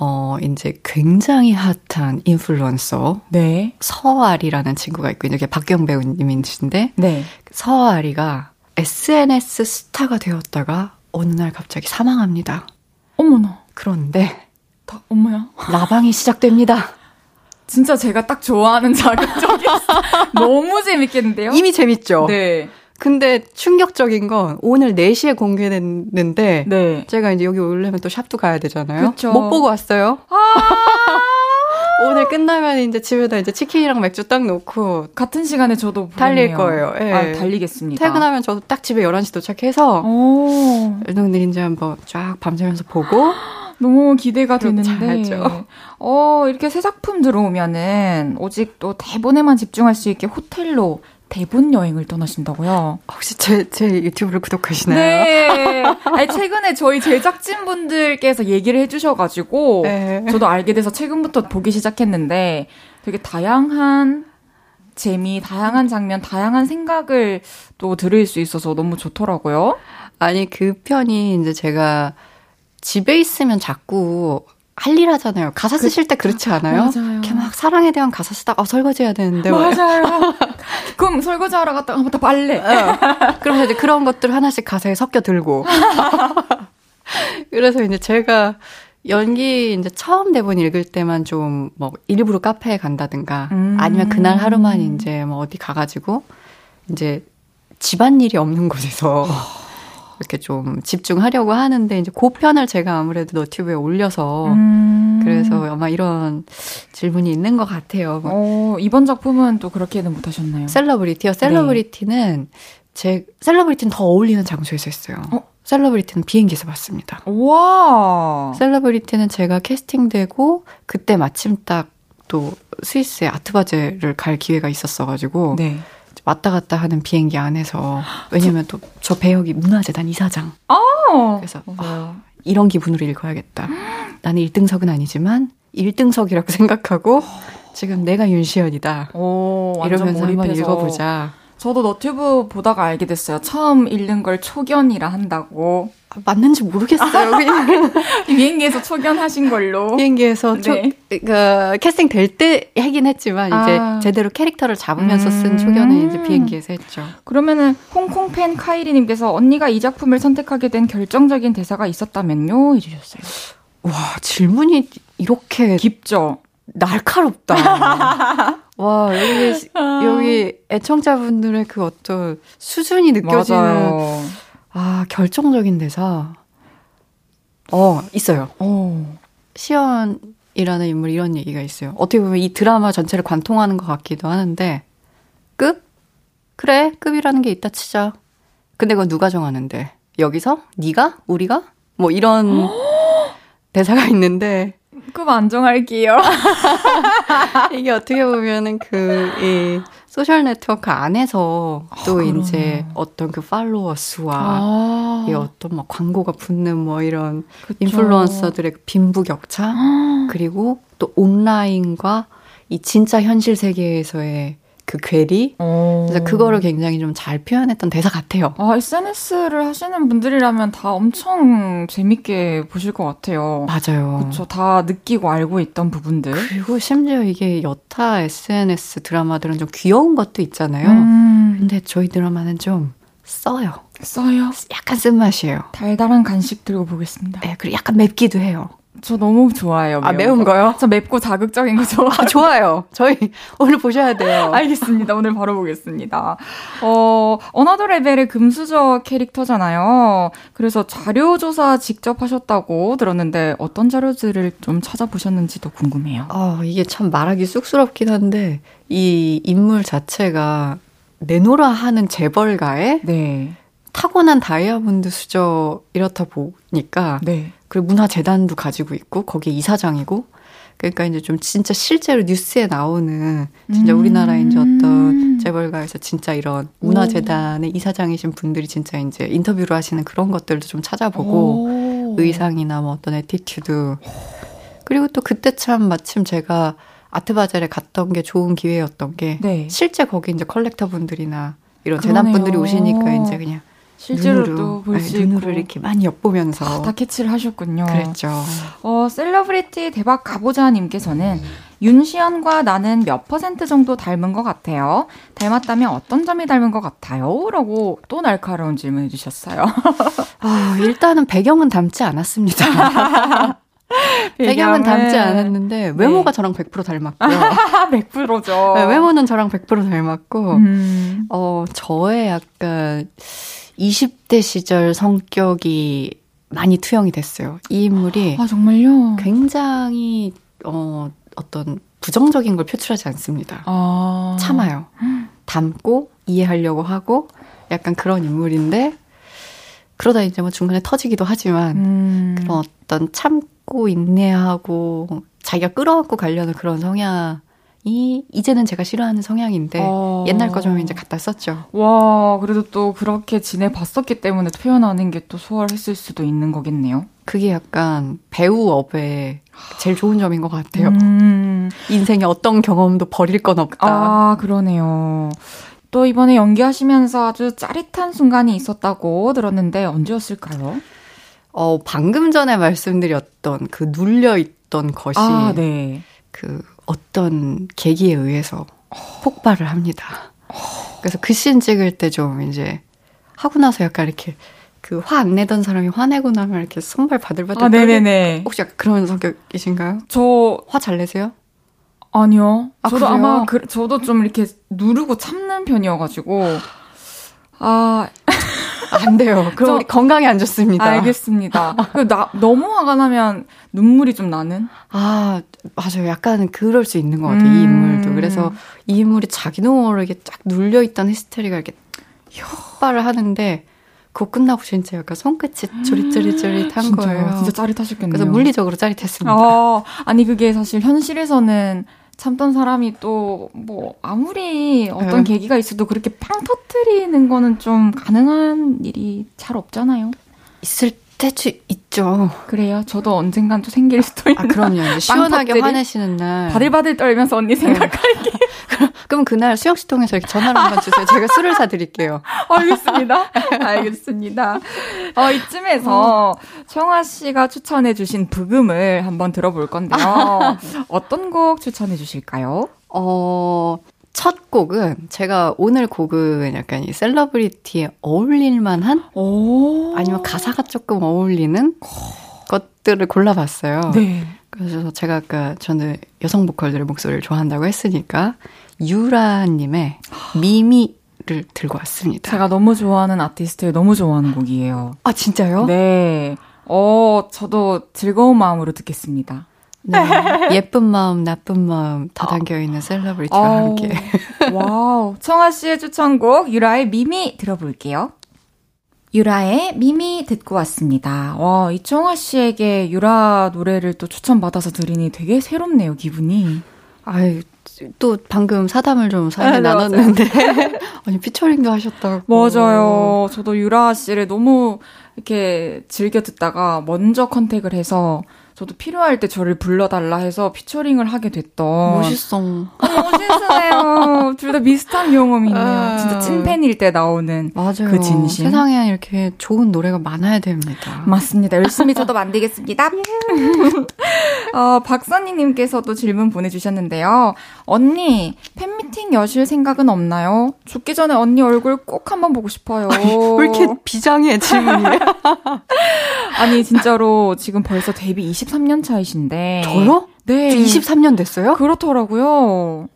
어, 이제 굉장히 핫한 인플루언서. 네. 서아리라는 친구가 있고, 이게 박경 배우님이신데. 네. 서아리가 SNS 스타가 되었다가 어느 날 갑자기 사망합니다. 어머나. 그런데 다, 엄마야. 라방이 시작됩니다. 진짜 제가 딱 좋아하는 자극적인 너무 재밌겠는데요? 이미 재밌죠? 네. 근데 충격적인 건 오늘 4시에 공개됐는데 네. 제가 이제 여기 오려면 또 샵도 가야 되잖아요. 그쵸. 못 보고 왔어요. 아~ 오늘 끝나면 이제 집에다 이제 치킨이랑 맥주 딱 놓고 같은 시간에 저도 달릴 거예요. 예. 아, 달리겠습니다. 퇴근하면 저도 딱 집에 11시 도착해서 일동들 이제 한번 쫙 밤새면서 보고 너무 기대가 되는데. 어, 이렇게 새 작품 들어오면은 오직 또 대본에만 집중할 수 있게 호텔로 대본 여행을 떠나신다고요? 혹시 제, 제 유튜브를 구독하시나요? 네. 아니, 최근에 저희 제작진분들께서 얘기를 해주셔가지고, 네. 저도 알게 돼서 최근부터 보기 시작했는데, 되게 다양한 재미, 다양한 장면, 다양한 생각을 또 들을 수 있어서 너무 좋더라고요. 아니, 그 편이 이제 제가 집에 있으면 자꾸 할 일 하잖아요. 가사 그 쓰실 때 그렇지 않아요? 맞아요. 이렇게 막 사랑에 대한 가사 쓰다가 어, 설거지 해야 되는데. 맞아요. 그럼 설거지 하러 갔다가 더 빨래. 어. 그러면 이제 그런 것들 하나씩 가사에 섞여 들고. 그래서 이제 제가 연기 이제 처음 대본 읽을 때만 좀 뭐 일부러 카페에 간다든가 음. 아니면 그날 하루만 이제 뭐 어디 가가지고 이제 집안일이 없는 곳에서 이렇게 좀 집중하려고 하는데 이제 그 편을 제가 아무래도 너튜브에 올려서 음. 그래서 아마 이런 질문이 있는 것 같아요. 어, 이번 작품은 또 그렇게는 못하셨나요? 셀러브리티요. 셀러브리티는 네. 제 셀러브리티는 더 어울리는 장소에서 했어요. 어? 셀러브리티는 비행기에서 봤습니다. 와. 셀러브리티는 제가 캐스팅되고 그때 마침 딱 또 스위스의 아트바젤을 갈 기회가 있었어가지고 네. 왔다 갔다 하는 비행기 안에서 왜냐면 또 저 배역이 문화재단 이사장. 어. 그래서 아, 이런 기분으로 읽어야겠다. 나는 1등석은 아니지만 1등석이라고 생각하고 지금 내가 윤시연이다. 오, 이러면서 한번 읽어보자. 저도 너튜브 보다가 알게 됐어요. 처음 읽는 걸 초견이라 한다고. 맞는지 모르겠어요. 그냥 비행기에서 초견하신 걸로. 비행기에서 초, 네. 그 캐스팅 될 때 하긴 했지만 아. 이제 제대로 캐릭터를 잡으면서 쓴 음. 초견은 이제 비행기에서 했죠. 그러면은 홍콩 팬 카이리님께서 언니가 이 작품을 선택하게 된 결정적인 대사가 있었다면요 이러셨어요. 와 질문이 이렇게 깊죠. 날카롭다. 와 여기 아. 여기 애청자분들의 그 어떤 수준이 느껴지는. 맞아요. 아, 결정적인 대사. 어, 있어요. 어. 시연이라는 인물 이런 얘기가 있어요. 어떻게 보면 이 드라마 전체를 관통하는 것 같기도 하는데, 급? 그래, 급이라는 게 있다 치자. 근데 그건 누가 정하는데? 여기서? 네가? 우리가? 뭐 이런 대사가 있는데 급 안 정할게요. 이게 어떻게 보면은 그, 이, social network 안에서 또 아, 이제 어떤 그 팔로워 수와 아. 이 어떤 막 광고가 붙는 뭐 이런 그쵸. influencer들의 그 빈부격차 아. 그리고 또 온라인과 이 진짜 현실 세계에서의 그 괴리. 어. 그래서 그거를 굉장히 좀 잘 표현했던 대사 같아요. 아, SNS를 하시는 분들이라면 다 엄청 재밌게 보실 것 같아요. 맞아요. 그렇죠. 다 느끼고 알고 있던 부분들. 그리고 심지어 이게 여타 SNS 드라마들은 좀 귀여운 것도 있잖아요. 음. 근데 저희 드라마는 좀 써요. 써요? 약간 쓴맛이에요. 달달한 간식 들고 보겠습니다. 네, 그리고 약간 맵기도 해요. 저 너무 좋아해요. 아, 매운 거. 거요? 저 맵고 자극적인 거 좋아해요. 아, 좋아요. 저희 오늘 보셔야 돼요. 알겠습니다. 오늘 바로 보겠습니다. 어, another level의 금수저 캐릭터잖아요. 그래서 자료조사 직접 하셨다고 들었는데 어떤 자료들을 좀 찾아보셨는지도 궁금해요. 어, 이게 참 말하기 쑥스럽긴 한데 이 인물 자체가 내로라 하는 재벌가의 네. 타고난 다이아몬드 수저 이렇다 보니까 네. 그리고 문화재단도 가지고 있고 거기에 이사장이고 그러니까 이제 좀 진짜 실제로 뉴스에 나오는 진짜 음. 우리나라 이제 어떤 재벌가에서 진짜 이런 문화재단의 이사장이신 분들이 진짜 이제 인터뷰를 하시는 그런 것들도 좀 찾아보고 오. 의상이나 뭐 어떤 attitude 그리고 또 그때 참 마침 제가 아트바젤에 갔던 게 좋은 기회였던 게 네. 실제 거기 이제 collector 분들이나 이런 재단 분들이 오시니까 이제 그냥 실제로도 볼 수 네, 눈으로 이렇게 많이 엿보면서 아, 다 캐치를 하셨군요. 그랬죠. 어, 셀러브리티 대박 가보자 님께서는 윤시연과 나는 몇 퍼센트 정도 닮은 것 같아요. 닮았다면 어떤 점이 닮은 것 같아요? 라고 또 날카로운 질문 해주셨어요. 아, 일단은 배경은 닮지 않았습니다. 배경은 닮지 않았는데 외모가 네. 저랑 100% 닮았고요. 100%죠. 네, 외모는 저랑 100% 닮았고 음. 어 저의 약간 20대 시절 성격이 많이 투영이 됐어요. 이 인물이 아, 정말요? 굉장히 어 어떤 부정적인 걸 표출하지 않습니다. 아. 참아요. 담고 이해하려고 하고 약간 그런 인물인데 그러다 이제 뭐 중간에 터지기도 하지만 음. 그런 어떤 참고 인내하고 자기가 끌어안고 가려는 그런 성향 이 이제는 제가 싫어하는 성향인데 어... 옛날 거 좀 이제 갖다 썼죠. 와, 그래도 또 그렇게 지내봤었기 때문에 표현하는 게 또 수월했을 수도 있는 거겠네요. 그게 약간 배우업의 제일 좋은 점인 것 같아요. 음... 인생에 어떤 경험도 버릴 건 없다. 아, 그러네요. 또 이번에 연기하시면서 아주 짜릿한 순간이 있었다고 들었는데 언제였을까요? 어, 방금 전에 말씀드렸던 그 눌려있던 것이 아, 네. 그 어떤 계기에 의해서 폭발을 합니다. 그래서 그씬 찍을 때 좀 이제 하고 나서 약간 이렇게 그 화 안 내던 사람이 화내고 나면 이렇게 손발 바들바들 아, 네네네. 혹시 약간 그런 성격이신가요? 저 화 잘 내세요? 아니요. 아, 저도 그래요? 아마 그, 저도 좀 이렇게 누르고 참는 편이어가지고 아 안 돼요. 그럼 우리 건강에 안 좋습니다. 알겠습니다. 그 나, 너무 화가 나면 눈물이 좀 나는? 아, 맞아요. 약간 그럴 수 있는 것 같아요. 음. 이 인물도. 그래서 이 인물이 자기도 모르게 쫙 눌려있던 히스테리가 이렇게 혁발을 하는데 그거 끝나고 진짜 약간 손끝이 조릿조릿조릿한 거예요. 진짜 짜릿하셨겠네요. 그래서 물리적으로 짜릿했습니다. 아, 아니 그게 사실 현실에서는 참던 사람이 또 뭐 아무리 어떤 네. 계기가 있어도 그렇게 팡 터트리는 거는 좀 가능한 일이 잘 없잖아요. 있을 때도 있죠. 그래요? 저도 언젠간 또 생길 수도 있는. 아, 그럼요. 시원하게 화내시는 날. 바들바들 떨면서 언니 네. 생각할게. 네. 그럼 그날 수영 씨 통해서 이렇게 전화를 한번 주세요. 제가 술을 사드릴게요. 알겠습니다. 알겠습니다. 어, 이쯤에서 어. 청아 씨가 추천해주신 부금을 한번 들어볼 건데요. 어떤 곡 추천해 주실까요? 어, 첫 곡은 제가 오늘 곡은 약간 이 셀러브리티에 어울릴 만한 아니면 가사가 조금 어울리는 것들을 골라봤어요. 네. 그래서 제가 아까 저는 여성 보컬들의 목소리를 좋아한다고 했으니까 유라님의 미미를 들고 왔습니다. 제가 너무 좋아하는 아티스트의 너무 좋아하는 곡이에요. 아 진짜요? 네. 어 저도 즐거운 마음으로 듣겠습니다. 네. 예쁜 마음, 나쁜 마음 다 담겨 있는 셀러브리티와 어, 함께. Wow. 청아 씨의 추천곡 유라의 미미 들어볼게요. 유라의 미미 듣고 왔습니다. 와, 이청아 씨에게 유라 노래를 또 추천받아서 들으니 되게 새롭네요, 기분이. 아유, 또 방금 사담을 좀 사연에 네, 나눴는데. 아니, featuring도 하셨다고. 맞아요. 저도 유라 씨를 너무 이렇게 즐겨 듣다가 먼저 contact을 해서 저도 필요할 때 저를 불러달라 해서 featuring을 하게 됐던. 멋있어. 멋있어요. 둘 다 비슷한 경험이 있네요. 진짜 찐팬일 때 나오는 맞아요. 그 진심. 세상에 이렇게 좋은 노래가 많아야 됩니다. 맞습니다. 열심히 저도 만들겠습니다. 어, 박선희님께서도 질문 보내주셨는데요. 언니, fan meeting 여실 생각은 없나요? 죽기 전에 언니 얼굴 꼭 한번 보고 싶어요. 왜 이렇게 비장해, 질문이? 아니, 진짜로 지금 벌써 데뷔 20 23년 차이신데. 저요? 네. 23년 됐어요? 그렇더라고요.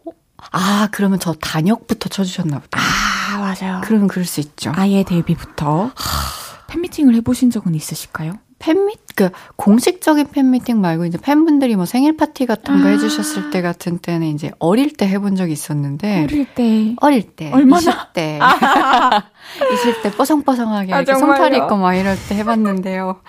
아, 그러면 저 단역부터 쳐주셨나 보다. 아, 맞아요. 그러면 그럴 수 있죠. 아예 데뷔부터. 팬미팅을 해보신 적은 있으실까요? 팬미, 그, 공식적인 팬미팅 말고 이제 팬분들이 뭐 생일 파티 같은 거 아. 해주셨을 때 같은 때는 이제 어릴 때 해본 적이 있었는데. 어릴 때. 어릴 때. 얼마나? 20대. 아. 20대 뽀송뽀송하게 아, 이렇게 솜털이 있고 막 이럴 때 해봤는데요.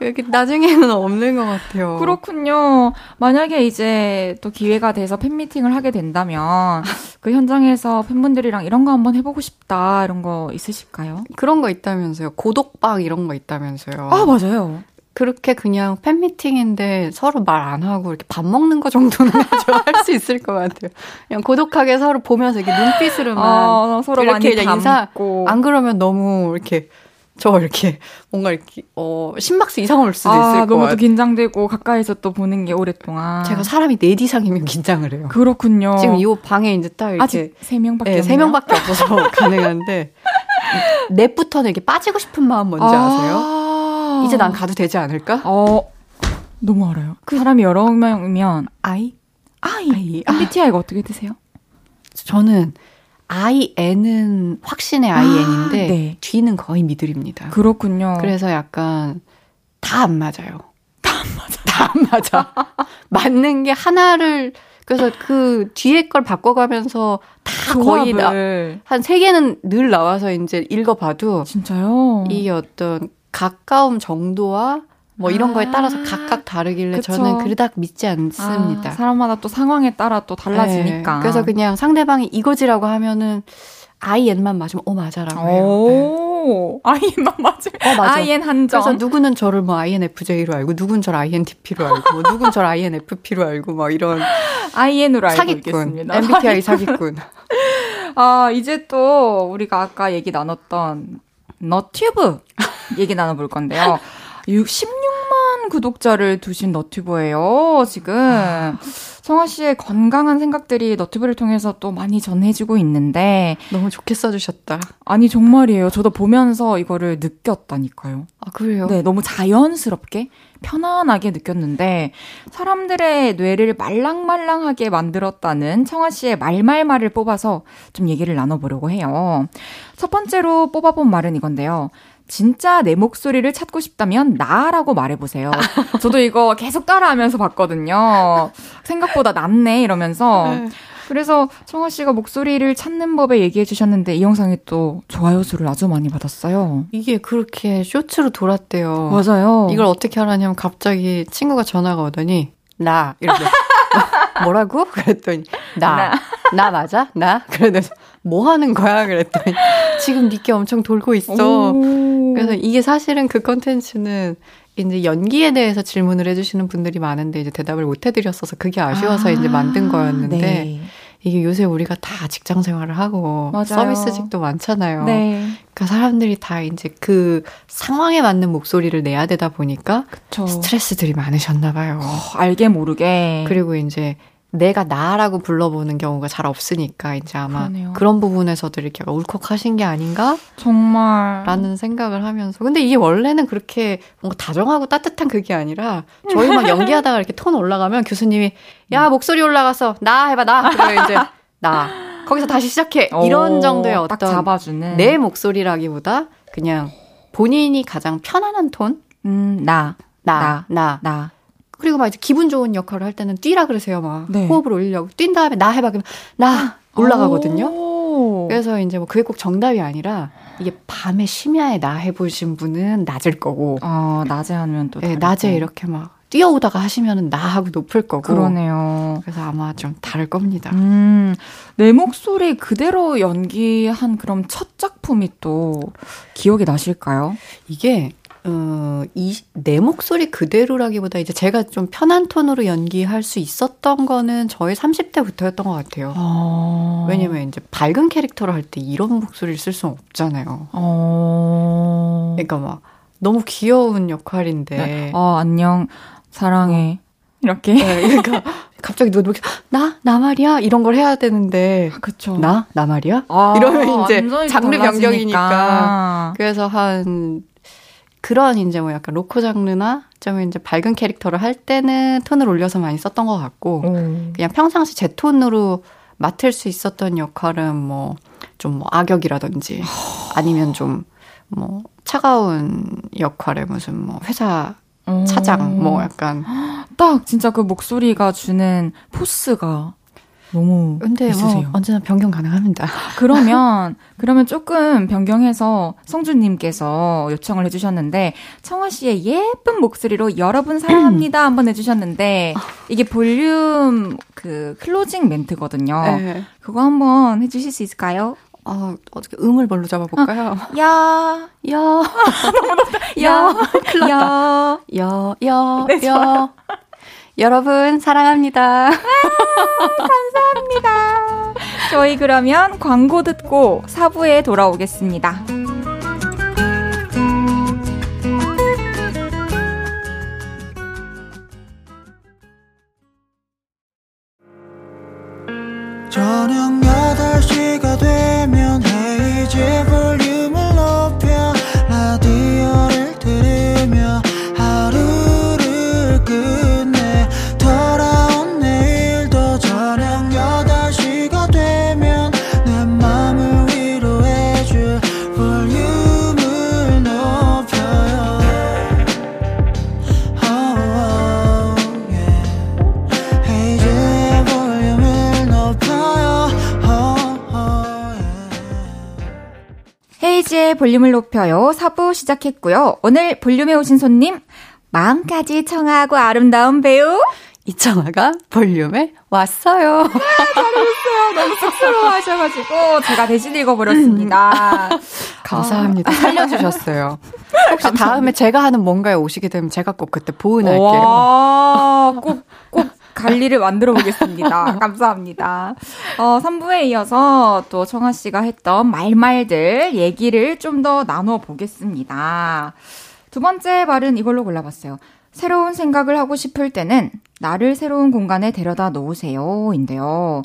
이렇게 나중에는 없는 것 같아요. 그렇군요. 만약에 이제 또 기회가 돼서 팬미팅을 하게 된다면 그 현장에서 팬분들이랑 이런 거 한번 해보고 싶다 이런 거 있으실까요? 그런 거 있다면서요. 고독방 이런 거 있다면서요. 아 맞아요. 그렇게 그냥 팬미팅인데 서로 말 안 하고 이렇게 밥 먹는 거 정도는 할 수 있을 것 같아요. 그냥 고독하게 서로 보면서 이렇게 눈빛으로만 어, 서로 이렇게 많이 인사 안 그러면 너무 이렇게 저 이렇게 뭔가 이렇게 어 심박수 이상 올 수도 아, 있을 것 너무 또 긴장되고 가까이서 또 보는 게 오랫동안 제가 사람이 넷 이상이면 긴장을 해요. 그렇군요. 지금 이 방에 이제 딱 이렇게 아직 세 명밖에 네, 세 명밖에 없어서 가능한데 넷부터는 이렇게 빠지고 싶은 마음 뭔지 아~ 세요 이제 난 가도 되지 않을까? 어 너무 알아요. 그 사람이 여러 명이면 아이 아이, 아이. MBTI가 어떻게 되세요? 저는 IN은 확신의 IN인데 아, 네. D는 거의 미들입니다. 그렇군요. 그래서 약간 다 안 맞아요. 다 안 맞아. 다 안 맞아. 맞는 게 하나를 그래서 그 뒤에 걸 바꿔가면서 다 거의 한세 개는 늘 나와서 이제 읽어봐도 진짜요? 이 어떤 가까움 정도와 뭐 이런 거에 따라서 아, 각각 다르길래 그쵸. 저는 그닥 믿지 않습니다. 아, 사람마다 또 상황에 따라 또 달라지니까. 네. 그래서 그냥 상대방이 이거지라고 하면은 IN만 맞으면 어 맞아라고 해요. 오, 네. 맞으면 어, 맞아. IN 한정. 그래서 누구는 저를 뭐 INFJ로 알고 누군 저를 INTP로 알고 뭐 누군 저를 INFP로 알고 막 이런 IN으로 알고 사기꾼, 있겠습니다. MBTI 사기꾼. 아, 이제 또 우리가 아까 얘기 나눴던 너튜브 얘기 나눠볼 건데요. 16만 구독자를 두신 너튜버예요, 지금. 아. 성아 씨의 건강한 생각들이 너튜브를 통해서 또 많이 전해지고 있는데. 너무 좋게 써주셨다. 아니, 정말이에요. 저도 보면서 이거를 느꼈다니까요. 아, 그래요? 네, 너무 자연스럽게, 편안하게 느꼈는데, 사람들의 뇌를 말랑말랑하게 만들었다는 청아 씨의 말말말을 뽑아서 좀 얘기를 나눠보려고 해요. 첫 번째로 뽑아본 말은 이건데요. 진짜 내 목소리를 찾고 싶다면 나라고 말해보세요. 저도 이거 계속 따라하면서 봤거든요. 생각보다 낫네 이러면서. 네. 그래서 청아 씨가 목소리를 찾는 법에 얘기해 주셨는데 이 영상이 또 좋아요 수를 아주 많이 받았어요. 이게 그렇게 쇼츠로 돌았대요. 맞아요. 이걸 어떻게 하라냐면 갑자기 친구가 전화가 오더니 나 이렇게 뭐라고? 그랬더니 나. 나, 나 맞아? 나? 그래서 뭐 하는 거야? 그랬더니 지금 니께 엄청 돌고 있어. 그래서 이게 사실은 그 컨텐츠는 이제 연기에 대해서 질문을 해주시는 분들이 많은데 이제 대답을 못 해드렸어서 그게 아쉬워서 아, 이제 만든 거였는데 네. 이게 요새 우리가 다 직장 생활을 하고 맞아요. 서비스직도 많잖아요. 네. 그러니까 사람들이 다 이제 그 상황에 맞는 목소리를 내야 되다 보니까 그쵸. 스트레스들이 많으셨나 봐요. 어, 알게 모르게. 그리고 이제 내가 나라고 불러보는 경우가 잘 없으니까 이제 아마 그러네요. 그런 부분에서도 이렇게 울컥하신 게 아닌가? 정말. 라는 생각을 하면서. 근데 이게 원래는 그렇게 뭔가 다정하고 따뜻한 그게 아니라 저희 막 연기하다가 이렇게 톤 올라가면 교수님이 야, 목소리 올라가서 나 해봐, 나. 그러면 이제 나. 거기서 다시 시작해. 이런 정도의 어떤 잡아주는. 내 목소리라기보다 그냥 본인이 가장 편안한 톤? 음, 나. 나. 나. 나. 나. 그리고 막 이제 기분 좋은 역할을 할 때는 뛰라 그러세요. 막 네. 호흡을 올리려고 뛴 다음에 나 해봐 그러면 나 올라가거든요. 그래서 이제 뭐 그게 꼭 정답이 아니라 이게 밤에 심야에 나 해보신 분은 낮을 거고. 어, 낮에 하면 또. 네, 낮에 이렇게 막 뛰어오다가 하시면은 나하고 높을 거고. 그러네요. 그래서 아마 좀 다를 겁니다. 음, 내 목소리 그대로 연기한 그럼 첫 작품이 또 기억이 나실까요? 이게 어, 이, 내 목소리 그대로라기보다 이제 제가 좀 편한 톤으로 연기할 수 있었던 거는 저희 30대부터였던 것 같아요. 어... 왜냐면 이제 밝은 캐릭터를 할 때 이런 목소리를 쓸 수는 없잖아요. 어... 그러니까 막 너무 귀여운 역할인데. 네. 어, 안녕. 사랑해. 이렇게. 네, 그러니까 갑자기 누가 이렇게 나? 나 말이야? 이런 걸 해야 되는데. 아, 그쵸. 나? 나 말이야? 아, 이러면 이제 장르 변경이니까. 그래서 한 그런 이제 뭐 약간 로코 장르나 좀 이제 밝은 캐릭터를 할 때는 톤을 올려서 많이 썼던 것 같고 음. 그냥 평상시 제 톤으로 맡을 수 있었던 역할은 뭐 좀 뭐 악역이라든지 아니면 좀 뭐 차가운 역할에 무슨 뭐 회사 차장 뭐 약간 딱 진짜 그 목소리가 주는 포스가 너무 근데 뭐 있으세요. 뭐 언제나 변경 가능합니다. 그러면 그러면 조금 변경해서 성준님께서 요청을 해주셨는데 청아 씨의 예쁜 목소리로 여러분 사랑합니다 한번 해주셨는데 이게 볼륨 그 클로징 멘트거든요. 네. 그거 한번 해주실 수 있을까요? 아, 어떻게 음을 뭘로 잡아볼까요? 어, 야, 야, 너무 높다. 야, 야, 야, 야, 네, 야. 여러분, 사랑합니다. 아, 감사합니다. 저희 그러면 광고 듣고 4부에 돌아오겠습니다. 볼륨을 높여요 4부 시작했고요 오늘 볼륨에 오신 손님 마음까지 청아하고 아름다운 배우 이청아가 볼륨에 왔어요. 잘했어요. 너무 쑥스러워 하셔가지고 제가 대신 읽어버렸습니다. 감사합니다. 아. 살려주셨어요. 혹시 감사합니다. 다음에 제가 하는 뭔가에 오시게 되면 제가 꼭 그때 보은할게요. 와, 꼭, 꼭 관리를 만들어 보겠습니다. 감사합니다. 어, 3부에 이어서 또 청아 씨가 했던 말말들 얘기를 좀 더 나눠 보겠습니다. 두 번째 말은 이걸로 골라봤어요. 새로운 생각을 하고 싶을 때는 나를 새로운 공간에 데려다 놓으세요. 인데요.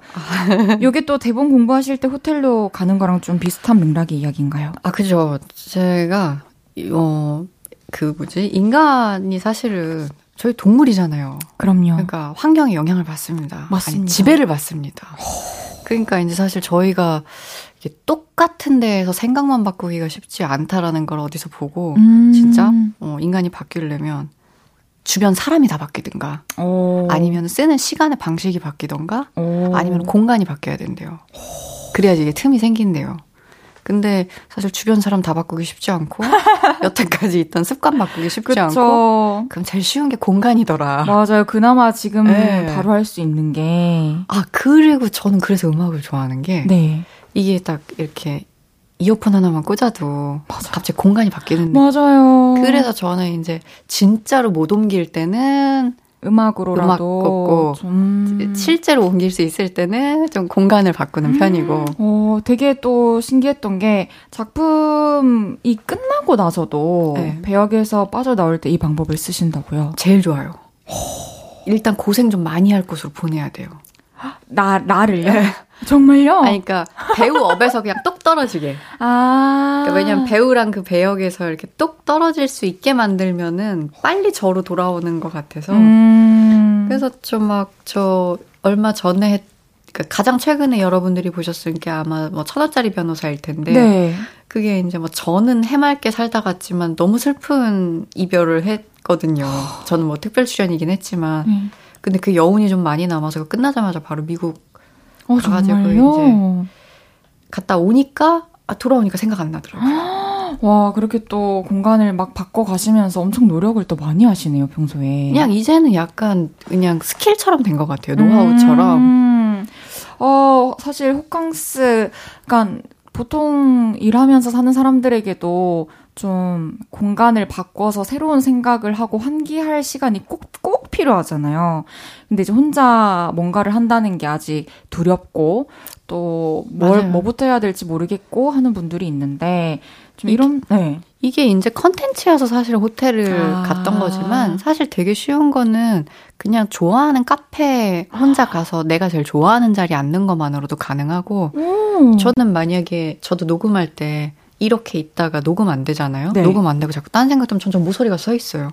요게 또 대본 공부하실 때 호텔로 가는 거랑 좀 비슷한 맥락의 이야기인가요? 아, 그죠. 제가, 어, 그 뭐지? 인간이 사실은 저희 동물이잖아요. 그럼요. 그러니까 환경에 영향을 받습니다. 맞습니다. 아니, 지배를 받습니다. 그러니까 이제 사실 저희가 똑같은 데에서 생각만 바꾸기가 쉽지 않다라는 걸 어디서 보고 음. 진짜 어, 인간이 바뀌려면 주변 사람이 다 바뀌든가 오. 아니면 쓰는 시간의 방식이 바뀌던가 오. 아니면 공간이 바뀌어야 된대요. 그래야지 이게 틈이 생긴대요. 근데 사실 주변 사람 다 바꾸기 쉽지 않고 여태까지 있던 습관 바꾸기 쉽지 그쵸. 않고 그럼 제일 쉬운 게 공간이더라. 맞아요. 그나마 지금 네. 바로 할 수 있는 게. 아 그리고 저는 그래서 음악을 좋아하는 게 네. 이게 딱 이렇게 이어폰 하나만 꽂아도 맞아. 갑자기 공간이 바뀌는데. 맞아요. 그래서 저는 이제 진짜로 못 옮길 때는 음악으로라도 음악 좀... 실제로 옮길 수 있을 때는 좀 공간을 바꾸는 음. 편이고. 어, 되게 또 신기했던 게 작품이 끝나고 나서도 네. 배역에서 빠져나올 때 이 방법을 쓰신다고요? 제일 좋아요. 일단 고생 좀 많이 할 곳으로 보내야 돼요. 나 나를요? 네. 정말요? 아니, 그러니까 배우 업에서 그냥 똑 떨어지게. 아. 그러니까 왜냐면 배우랑 그 배역에서 이렇게 똑 떨어질 수 있게 만들면은 빨리 저로 돌아오는 것 같아서. 음. 그래서 좀 막 저 얼마 전에 했, 그 가장 최근에 여러분들이 보셨을 게 아마 뭐 천 원짜리 변호사일 텐데 네. 그게 이제 뭐 저는 해맑게 살다 갔지만 너무 슬픈 이별을 했거든요. 저는 뭐 특별 출연이긴 했지만 음. 근데 그 여운이 좀 많이 남아서 끝나자마자 바로 미국 어, 가가지고 정말요? 이제 갔다 오니까 아, 돌아오니까 생각 안 나더라고요. 와, 그렇게 또 공간을 막 바꿔 가시면서 엄청 노력을 또 많이 하시네요, 평소에. 그냥 이제는 약간 그냥 스킬처럼 된 것 같아요, 노하우처럼. 음, 어, 사실 호캉스, 그러니까 보통 일하면서 사는 사람들에게도 좀 공간을 바꿔서 새로운 생각을 하고 환기할 시간이 꼭, 꼭 필요하잖아요. 근데 이제 혼자 뭔가를 한다는 게 아직 두렵고, 또 뭘, 뭐부터 해야 될지 모르겠고 하는 분들이 있는데, 좀 이런 네. 이게 이제 컨텐츠여서 사실 호텔을 아. 갔던 거지만 사실 되게 쉬운 거는 그냥 좋아하는 카페 혼자 가서 내가 제일 좋아하는 자리에 앉는 것만으로도 가능하고 음. 저는 만약에 저도 녹음할 때 이렇게 있다가 녹음 안 되잖아요. 네. 녹음 안 되고 자꾸 딴 생각 좀 점점 모서리가 서 있어요.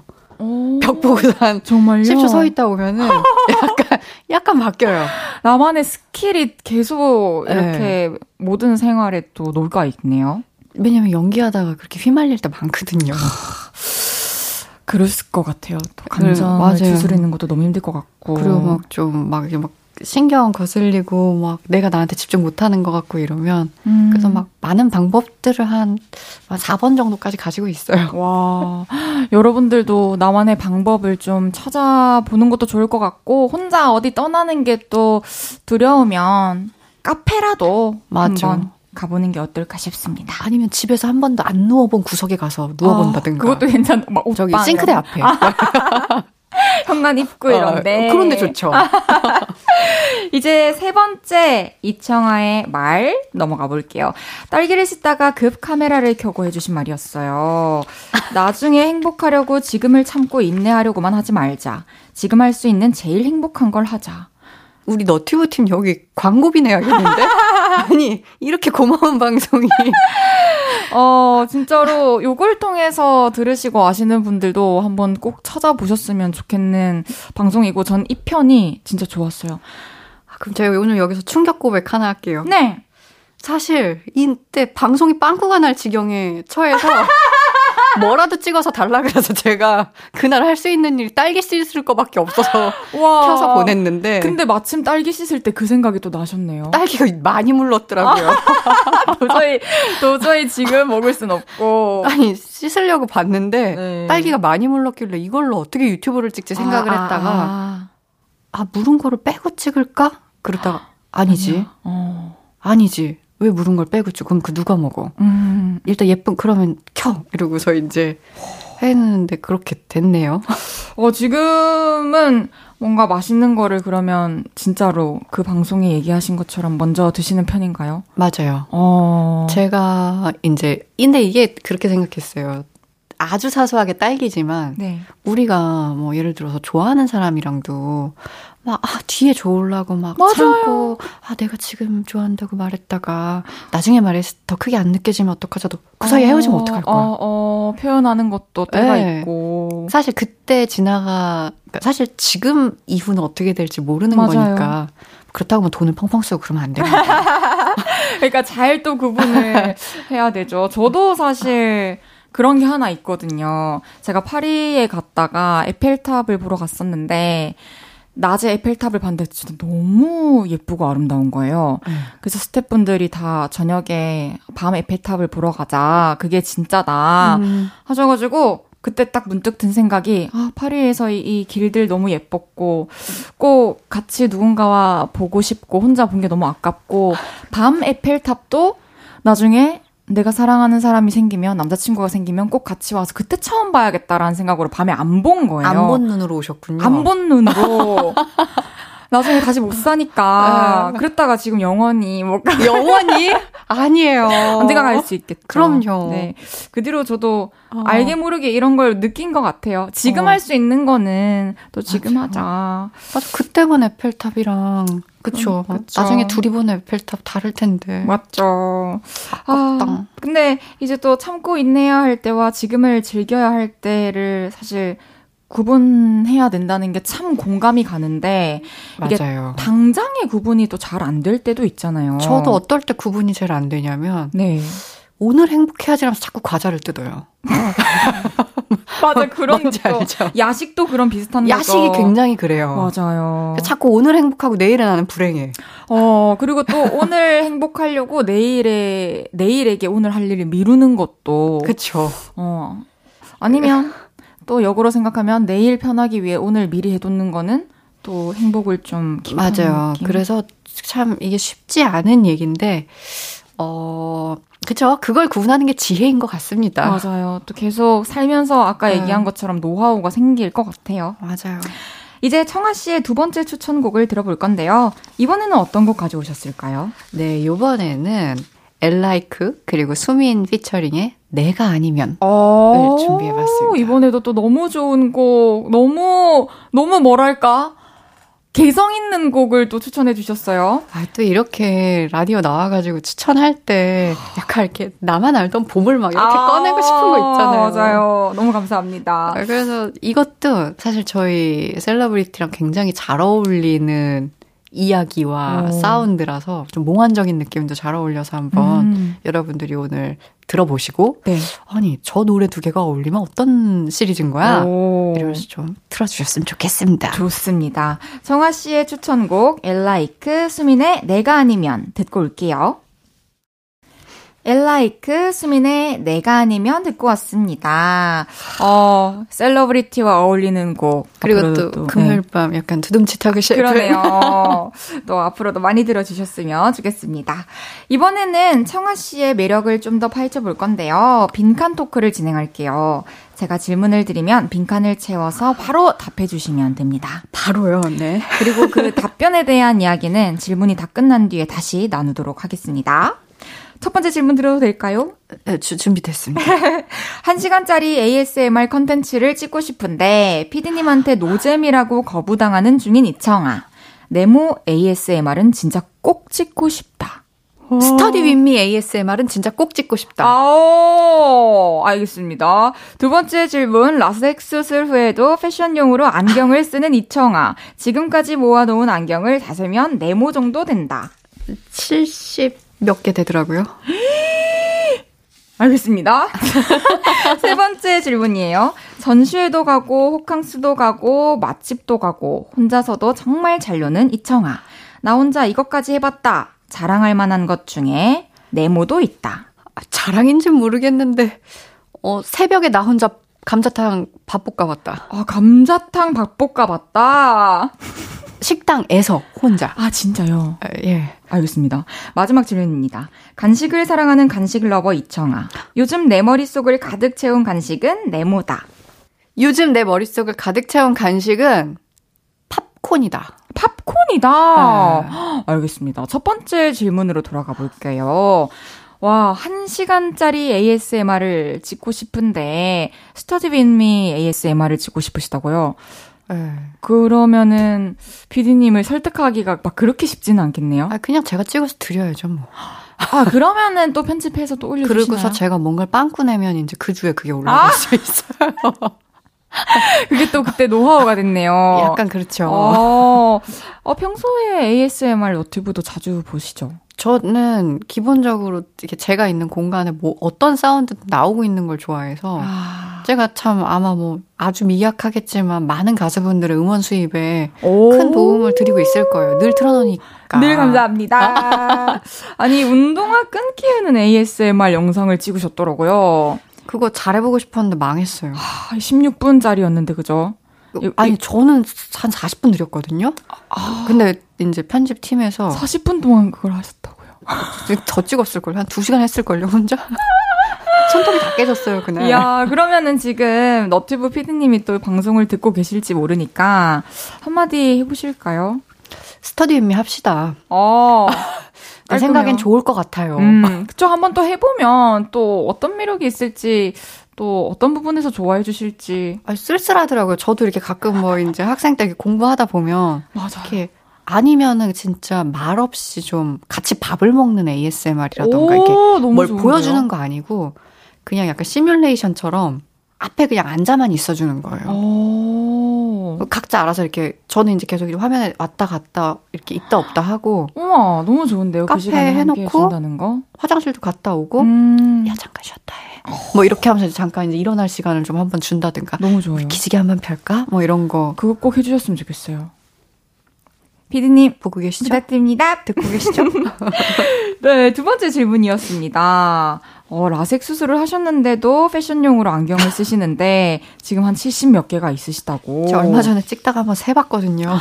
벽 보고 한 정말요? 10초 서 있다 오면은 약간 약간 바뀌어요. 나만의 skill이 계속 이렇게 네. 모든 생활에 또 녹아 있네요. 왜냐면 연기하다가 그렇게 휘말릴 때 많거든요. 그랬을 것 같아요. 또 감정을 네, 추스리는 것도 너무 힘들 것 같고. 그리고 막 좀 막 이게 막 신경 거슬리고 막 내가 나한테 집중 못하는 것 같고 이러면 음. 그래서 막 많은 방법들을 한 4번 정도까지 가지고 있어요. 와 여러분들도 나만의 방법을 좀 찾아보는 것도 좋을 것 같고 혼자 어디 떠나는 게 또 두려우면 카페라도 맞아. 한번 가보는 게 어떨까 싶습니다. 아니면 집에서 한 번도 안 누워본 구석에 가서 누워본다든가. 아, 그것도 괜찮. 막 저기 싱크대 앞에. 현관 입구 이런데. 어, 그런데 좋죠. 이제 세 번째 이청아의 말 넘어가 볼게요. 딸기를 씻다가 급 카메라를 켜고 해주신 말이었어요. 나중에 행복하려고 지금을 참고 인내하려고만 하지 말자. 지금 할 수 있는 제일 행복한 걸 하자. 우리 너튜브 팀 여기 광고비 내야겠는데? 아니, 이렇게 고마운 방송이. 어, 진짜로 요걸 통해서 들으시고 아시는 분들도 한번 꼭 찾아보셨으면 좋겠는 방송이고 전 이 편이 진짜 좋았어요. 아, 그럼 제가 오늘 여기서 충격 고백 하나 할게요. 네. 사실 이때 방송이 빵꾸가 날 지경에 처해서 뭐라도 찍어서 달라 그래서 제가 그날 할 수 있는 일이 딸기 씻을 거밖에 없어서 와, 켜서 보냈는데. 근데 마침 딸기 씻을 때 그 생각이 또 나셨네요. 딸기가 많이 물렀더라고요. 도저히 도저히 지금 먹을 순 없고. 아니 씻으려고 봤는데 네. 딸기가 많이 물렀길래 이걸로 어떻게 유튜브를 찍지 생각을 아, 했다가 아, 아, 물은 거를 빼고 찍을까? 그러다가 아니지. 어. 아니지. 왜 물은 걸 빼고 줘? 그럼 그 누가 먹어? 음. 일단 예쁜 그러면 켜 이러고서 이제 했는데 그렇게 됐네요. 어 지금은 뭔가 맛있는 거를 그러면 진짜로 그 방송에 얘기하신 것처럼 먼저 드시는 편인가요? 맞아요. 어. 제가 이제 근데 이게 그렇게 생각했어요. 아주 사소하게 딸기지만 네. 우리가 뭐 예를 들어서 좋아하는 사람이랑도 막, 아, 뒤에 좋으려고 막 맞아요. 참고, 아, 내가 지금 좋아한다고 말했다가, 나중에 말해서 더 크게 안 느껴지면 어떡하자도, 그 사이에 어, 헤어지면 어떡할 거야. 어, 어, 표현하는 것도 때가 네. 있고. 사실 그때 지나가, 그러니까 사실 지금 이후는 어떻게 될지 모르는 맞아요. 거니까. 그렇다고 뭐 돈을 펑펑 쓰고 그러면 안 됩니다. 그러니까 잘 또 구분을 해야 되죠. 저도 사실, 그런 게 하나 있거든요. 제가 파리에 갔다가 에펠탑을 보러 갔었는데, 낮에 에펠탑을 봤는데 진짜 너무 예쁘고 아름다운 거예요. 음. 그래서 스태프분들이 다 저녁에 밤 에펠탑을 보러 가자. 그게 진짜다. 음. 하셔가지고 그때 딱 문득 든 생각이 아 파리에서 이, 이 길들 너무 예뻤고 꼭 같이 누군가와 보고 싶고 혼자 본 게 너무 아깝고 밤 에펠탑도 나중에 내가 사랑하는 사람이 생기면 남자친구가 생기면 꼭 같이 와서 그때 처음 봐야겠다라는 생각으로 밤에 안 본 거예요. 안 본 눈으로 오셨군요. 안 본 눈으로. 나중에 다시 못 사니까. 네. 그랬다가 지금 영원히 뭐 영원히 아니에요. 언제가 갈 수 있겠죠. 그럼요. 네. 그 뒤로 저도 어. 알게 모르게 이런 걸 느낀 것 같아요. 지금 어. 할수 있는 거는 또 지금 맞아. 하자. 맞아. 그때 본 에펠탑이랑 그쵸. 음, 그쵸. 나중에 둘이 본 에펠탑 다를 텐데. 맞죠. 아깝다. 아, 근데 이제 또 참고 있내야 할 때와 지금을 즐겨야 할 때를 사실 구분해야 된다는 게 참 공감이 가는데 이게 맞아요. 당장의 구분이 또 잘 안 될 때도 있잖아요. 저도 어떨 때 구분이 잘 안 되냐면 네. 오늘 행복해야지라면서 자꾸 과자를 뜯어요. 맞아 그런 거? 야식도 그런 비슷한 야식이 거죠. 굉장히 그래요. 맞아요. 자꾸 오늘 행복하고 내일은 나는 불행해. 어 그리고 또 오늘 행복하려고 내일에 내일에게 오늘 할 일을 미루는 것도 그렇죠. 어 아니면 또 역으로 생각하면 내일 편하기 위해 오늘 미리 해두는 거는 또 행복을 좀 맞아요. 느낌? 그래서 참 이게 쉽지 않은 얘기인데 어 그쵸. 그걸 구분하는 게 지혜인 것 같습니다. 맞아요. 또 계속 살면서 아까 네. 얘기한 것처럼 노하우가 생길 것 같아요. 맞아요. 이제 청아 씨의 두 번째 추천곡을 들어볼 건데요. 이번에는 어떤 곡 가져오셨을까요? 네, 이번에는 엘라이크 그리고 수민 피처링의 내가 아니면을 어, 준비해봤습니다. 이번에도 또 너무 좋은 곡, 너무 너무 뭐랄까 개성 있는 곡을 또 추천해 주셨어요. 아, 또 이렇게 라디오 나와가지고 추천할 때 약간 이렇게 나만 알던 봄을 막 이렇게 아, 꺼내고 싶은 거 있잖아요. 맞아요. 너무 감사합니다. 아, 그래서 이것도 사실 저희 셀러브리티랑 굉장히 잘 어울리는 이야기와 오. 사운드라서 좀 몽환적인 느낌도 잘 어울려서 한번 음. 여러분들이 오늘 들어보시고 네. 아니 저 노래 두 개가 어울리면 어떤 시리즈인 거야? 오. 이러면서 좀 틀어주셨으면 좋겠습니다. 좋습니다. 정아 씨의 추천곡 엘라이크 수민의 내가 아니면 듣고 올게요. 엘라이크 수민의 내가 아니면 듣고 왔습니다. 어, 셀러브리티와 어울리는 곡. 그리고 또, 또 금요일 네. 밤 약간 두둠칫하고 싶은. 그러네요. 또 앞으로도 많이 들어주셨으면 좋겠습니다. 이번에는 청아 씨의 매력을 좀 더 파헤쳐 볼 건데요. 빈칸 talk를 진행할게요. 제가 질문을 드리면 빈칸을 채워서 바로 답해 주시면 됩니다. 바로요, 네. 그리고 그 답변에 대한 이야기는 질문이 다 끝난 뒤에 다시 나누도록 하겠습니다. 첫 번째 질문 드려도 될까요? 네, 주, 준비됐습니다. 1시간짜리 ASMR 컨텐츠를 찍고 싶은데 피디님한테 노잼이라고 거부당하는 중인 이청아. 네모 ASMR은 진짜 꼭 찍고 싶다. 스터디 윈미 ASMR은 진짜 꼭 찍고 싶다. 아, 알겠습니다. 두 번째 질문. 라섹 수술 후에도 패션용으로 안경을 쓰는 이청아. 지금까지 모아놓은 안경을 다 세면 네모 정도 된다. 70 몇 개 되더라고요. 알겠습니다. 세 번째 질문이에요. 전시회도 가고, 호캉스도 가고, 맛집도 가고, 혼자서도 정말 잘 노는 이청아. 나 혼자 이것까지 해봤다. 자랑할 만한 것 중에 네모도 있다. 아, 자랑인지는 모르겠는데, 어, 새벽에 나 혼자 감자탕 밥 볶아 봤다. 아, 감자탕 밥 볶아 봤다. 식당에서 혼자. 아, 진짜요? 아, 예. 알겠습니다. 마지막 질문입니다. 간식을 사랑하는 간식 lover 이청아. 요즘 내 머릿속을 가득 채운 간식은 네모다. 요즘 내 머릿속을 가득 채운 간식은 팝콘이다. 팝콘이다. 네. 알겠습니다. 첫 번째 질문으로 돌아가 볼게요. 와, 한 시간짜리 ASMR을 찍고 싶은데, 스터디 빈미 ASMR을 찍고 싶으시다고요? 네. 그러면은 피디님을 설득하기가 막 그렇게 쉽지는 않겠네요. 아 그냥 제가 찍어서 드려야죠 뭐. 아 그러면은 또 편집해서 또 올려주시나요? 그리고서 제가 뭔가를 빵꾸 내면 이제 그 주에 그게 올라갈 아! 수 있어요. 그게 또 그때 노하우가 됐네요. 약간 그렇죠. 어, 어 평소에 ASMR 너튜브도 자주 보시죠? 저는 기본적으로 이렇게 제가 있는 공간에 뭐 어떤 사운드 나오고 있는 걸 좋아해서 아. 제가 참 아마 뭐 아주 미약하겠지만 많은 가수분들의 음원 수입에 큰 도움을 드리고 있을 거예요. 늘 틀어놓으니까. 늘 감사합니다. 아니 운동화 끈끼우는 ASMR 영상을 찍으셨더라고요. 그거 잘해보고 싶었는데 망했어요. 하, 16분짜리였는데 그죠? 아니 저는 한 40분 드렸거든요. 아. 근데 이제 편집팀에서 40분 동안 그걸 하셨다고요. 더 찍었을 걸요. 한 2시간 했을 걸요, 혼자. 손톱이 다 깨졌어요, 그날. 야, 그러면은 지금 너튜브 피디님이 또 방송을 듣고 계실지 모르니까 한마디 해 보실까요? 스터디 윈미 합시다. 어. 내 생각엔 좋을 것 같아요. 음, 그쵸. 한번 또 해보면 또 어떤 매력이 있을지 또 어떤 부분에서 좋아해 주실지. 아, 쓸쓸하더라고요. 저도 이렇게 가끔 뭐 이제 학생 때 공부하다 보면 맞아 이렇게 아니면은 진짜 말 없이 좀 같이 밥을 먹는 ASMR이라던가 이렇게 뭘 좋은데요? 보여주는 거 아니고 그냥 약간 시뮬레이션처럼 앞에 그냥 앉아만 있어주는 거예요. 오. 오. 각자 알아서 이렇게 저는 이제 계속 화면에 왔다 갔다 이렇게 있다 없다 하고. 우와 너무 좋은데요. 그 카페 그 해놓고 화장실도 갔다 오고. 음. 야 잠깐 쉬었다 해. 뭐 이렇게 하면서 잠깐 이제 일어날 시간을 좀 한번 준다든가. 너무 좋아요. 기지개 한번 펼까? 뭐 이런 거. 그거 꼭 해주셨으면 좋겠어요. 피디님 보고 계시죠? 부탁드립니다. 듣고 계시죠? 네, 두 번째 질문이었습니다. 어, 라섹 수술을 하셨는데도 패션용으로 안경을 쓰시는데 지금 한 70 몇 개가 있으시다고. 저 얼마 전에 찍다가 한번 세봤거든요.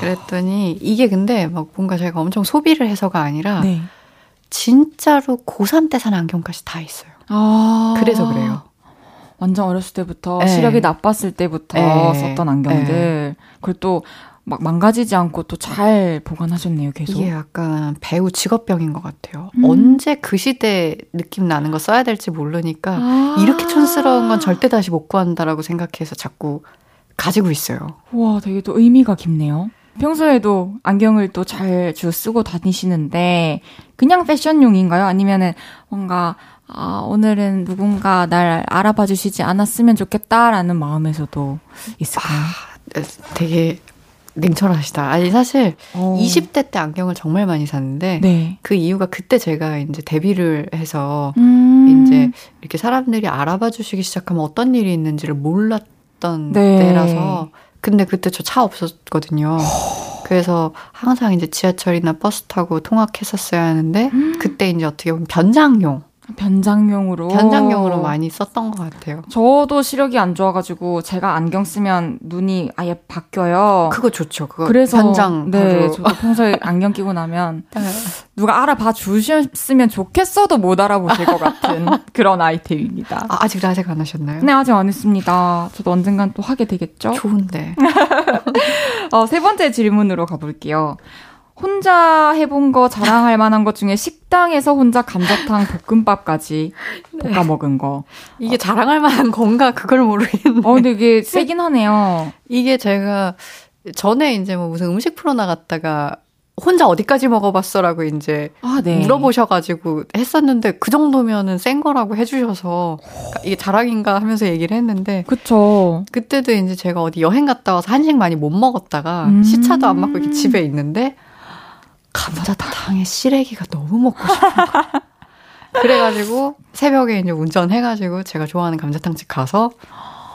그랬더니 이게 근데 막 뭔가 제가 엄청 소비를 해서가 아니라 네. 진짜로 고3 때 산 안경까지 다 있어요. 아~ 그래서 그래요. 완전 어렸을 때부터 네. 시력이 나빴을 때부터 네. 썼던 안경들. 네. 그리고 또 막 망가지지 않고 또 잘 보관하셨네요, 계속. 이게 약간 배우 직업병인 것 같아요. 음. 언제 그 시대 느낌 나는 거 써야 될지 모르니까 아. 이렇게 촌스러운 건 절대 다시 못 구한다라고 생각해서 자꾸 가지고 있어요. 와, 되게 또 의미가 깊네요. 평소에도 안경을 또 잘 주 쓰고 다니시는데 그냥 패션용인가요? 아니면은 뭔가 아, 오늘은 누군가 날 알아봐 주시지 않았으면 좋겠다라는 마음에서도 있을까요? 아, 되게 냉철하시다. 아니 사실 어. 20대 때 안경을 정말 많이 샀는데 네. 그 이유가 그때 제가 이제 데뷔를 해서 음. 이제 이렇게 사람들이 알아봐 주시기 시작하면 어떤 일이 있는지를 몰랐던 네. 때라서 근데 그때 저 차 없었거든요. 그래서 항상 이제 지하철이나 버스 타고 통학했었어야 하는데 음. 그때 이제 어떻게 보면 변장용 변장용으로 변장용으로 많이 썼던 것 같아요. 저도 시력이 안 좋아가지고 제가 안경 쓰면 눈이 아예 바뀌어요. 그거 좋죠. 그거 그래서 변장. 네, 저도 평소에 안경 끼고 나면 네. 누가 알아봐 주셨으면 좋겠어도 못 알아보실 것 같은 그런 아이템입니다. 아, 아직 라섹 안 하셨나요? 네, 아직 안 했습니다. 저도 언젠간 또 하게 되겠죠. 좋은데. 어, 세 번째 질문으로 가볼게요. 혼자 해본 거 자랑할 만한 것 중에 식당에서 혼자 감자탕 볶음밥까지 볶아 네. 먹은 거. 이게 자랑할 만한 건가 그걸 모르겠는데. 어, 근데 이게 세긴 하네요. 이게 제가 전에 이제 뭐 무슨 음식 프로 나갔다가 혼자 어디까지 먹어봤어라고 이제 아, 네. 물어보셔가지고 했었는데 그 정도면은 센 거라고 해주셔서 이게 자랑인가 하면서 얘기를 했는데 그쵸 그때도 이제 제가 어디 여행 갔다 와서 한식 많이 못 먹었다가 음~ 시차도 안 맞고 이렇게 집에 있는데 감자탕에 시래기가 너무 먹고 싶은 거야. 그래가지고 새벽에 이제 운전해가지고 제가 좋아하는 감자탕집 가서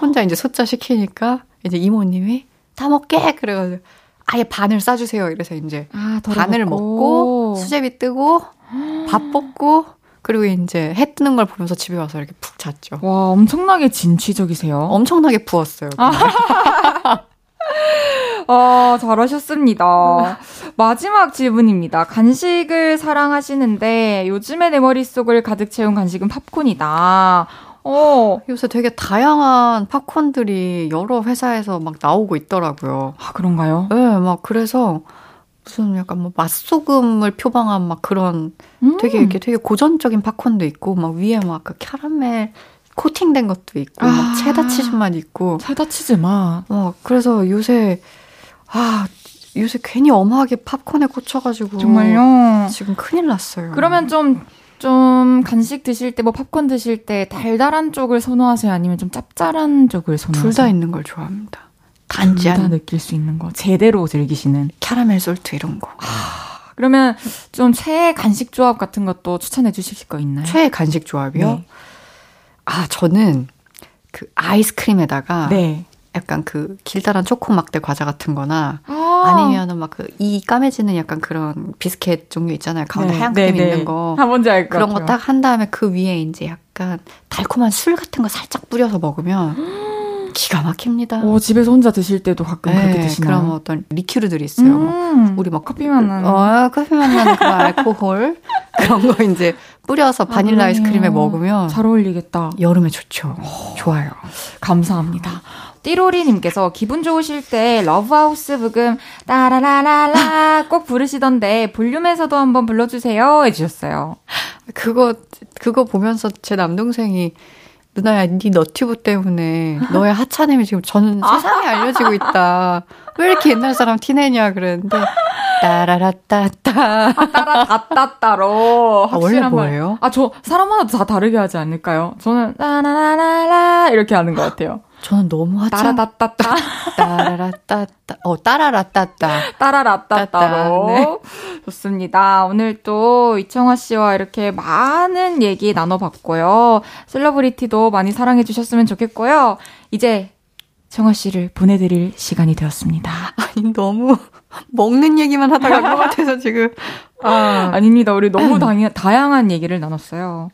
혼자 이제 숫자 시키니까 이제 이모님이 다 먹게 그래가지고 아예 반을 싸주세요. 이래서 이제 아, 반을 먹고. 먹고 수제비 뜨고 밥 볶고 그리고 이제 해 뜨는 걸 보면서 집에 와서 이렇게 푹 잤죠. 와 엄청나게 진취적이세요. 엄청나게 부었어요. 아, 잘하셨습니다. 마지막 질문입니다. 간식을 사랑하시는데 요즘에 내 머릿속을 가득 채운 간식은 팝콘이다. 어. 요새 되게 다양한 팝콘들이 여러 회사에서 막 나오고 있더라고요. 아, 그런가요? 네, 막 그래서 무슨 약간 뭐 맛소금을 표방한 막 그런 음. 되게 이렇게 되게 고전적인 팝콘도 있고 막 위에 막 그 캐러멜 코팅된 것도 있고 아, 막 체다 치즈 맛 있고 체다 치즈 맛. 어 그래서 요새 아 요새 괜히 엄하게 팝콘에 꽂혀가지고 정말요. 지금 큰일 났어요. 그러면 좀좀 간식 드실 때 뭐 팝콘 드실 때 달달한 쪽을 선호하세요? 아니면 좀 짭짤한 쪽을 선호하세요? 둘 다 있는 걸 좋아합니다. 단짠. 둘다 느낄 수 있는 거. 제대로 즐기시는. 캐러멜 솔트 이런 거. 아, 그러면 좀 최애 간식 조합 같은 것도 추천해 주실 거 있나요? 최애 간식 조합이요? 네. 아, 저는 그 아이스크림에다가 네. 약간 그 길다란 초코 막대 과자 같은 거나 아. 니면은 막 그 이 까매지는 약간 그런 비스켓 종류 있잖아요. 가운데 네. 하얀 크림 네, 네. 있는 거. 아, 뭔지 알것 그런 거 딱 한 다음에 그 위에 이제 약간 달콤한 술 같은 거 살짝 뿌려서 먹으면 기가 막힙니다. 오, 집에서 혼자 드실 때도 가끔 네, 그렇게 드시나요? 그럼 어떤 리큐르들이 있어요. 음, 우리 막 커피 맛 나는. 어, 커피 맛 나는 그 알코올 그런 거 이제 뿌려서 바닐라 아, 이스크림에 먹으면 잘 어울리겠다. 여름에 좋죠. 좋아요. 감사합니다. 띠로리님께서 기분 좋으실 때 러브하우스 부금 따라라라라 꼭 부르시던데 볼륨에서도 한번 불러주세요 해주셨어요. 그거 그거 보면서 제 남동생이 누나야, 네 너튜브 때문에 너의 하찮음이 지금 전 세상에 알려지고 있다. 왜 이렇게 옛날 사람 티내냐 그랬는데 따라라따따. 아, 따라따따따로. 아, 원래 뭐예요? 아, 저 사람마다 다 다르게 하지 않을까요? 저는 따라라라라 이렇게 하는 것 같아요. 저는 너무 하죠. 따라따따따. 따라라따따. 어, 따라라따따. 따라라따따로. 네. 좋습니다. 오늘 또 이청아 씨와 이렇게 많은 얘기 나눠봤고요. 셀러브리티도 많이 사랑해주셨으면 좋겠고요. 이제 정아 씨를 보내드릴 시간이 되었습니다. 아니, 너무 먹는 얘기만 하다가 것 같아서 지금. 아, 아닙니다. 우리 너무 다, 다양한 얘기를 나눴어요.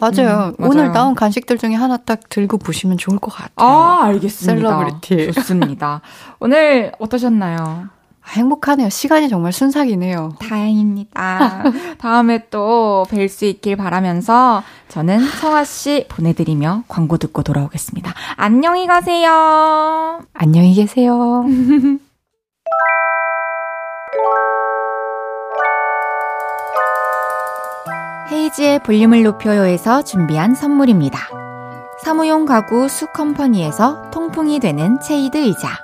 맞아요. 음, 맞아요. 오늘 나온 간식들 중에 하나 딱 들고 보시면 좋을 것 같아요. 아, 알겠습니다. 셀러브리티. 좋습니다. 오늘 어떠셨나요? 행복하네요. 시간이 정말 순삭이네요. 다행입니다. 다음에 또 뵐 수 있길 바라면서 저는 청아 씨 보내드리며 광고 듣고 돌아오겠습니다. 안녕히 가세요. 안녕히 계세요. 헤이즈의 볼륨을 높여요에서 준비한 선물입니다. 사무용 가구 수컴퍼니에서 통풍이 되는 체이드 의자.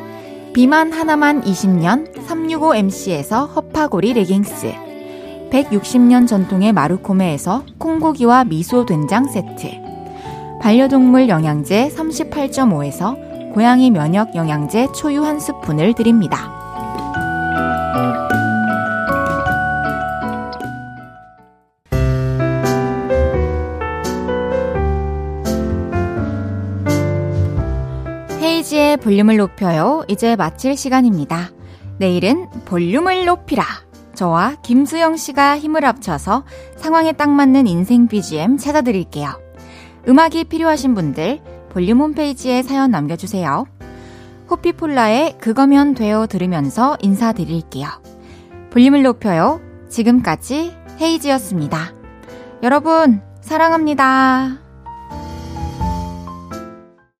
비만 하나만 20년 365MC에서 허파고리 레깅스 160년 전통의 마루코메에서 콩고기와 미소 된장 세트 반려동물 영양제 38.5에서 고양이 면역 영양제 초유 한 스푼을 드립니다. 볼륨을 높여요. 이제 마칠 시간입니다. 내일은 볼륨을 높이라. 저와 김수영 씨가 힘을 합쳐서 상황에 딱 맞는 인생 BGM 찾아드릴게요. 음악이 필요하신 분들 볼륨 홈페이지에 사연 남겨주세요. 호피폴라의 그거면 돼요 들으면서 인사드릴게요. 볼륨을 높여요. 지금까지 헤이지였습니다. 여러분, 사랑합니다.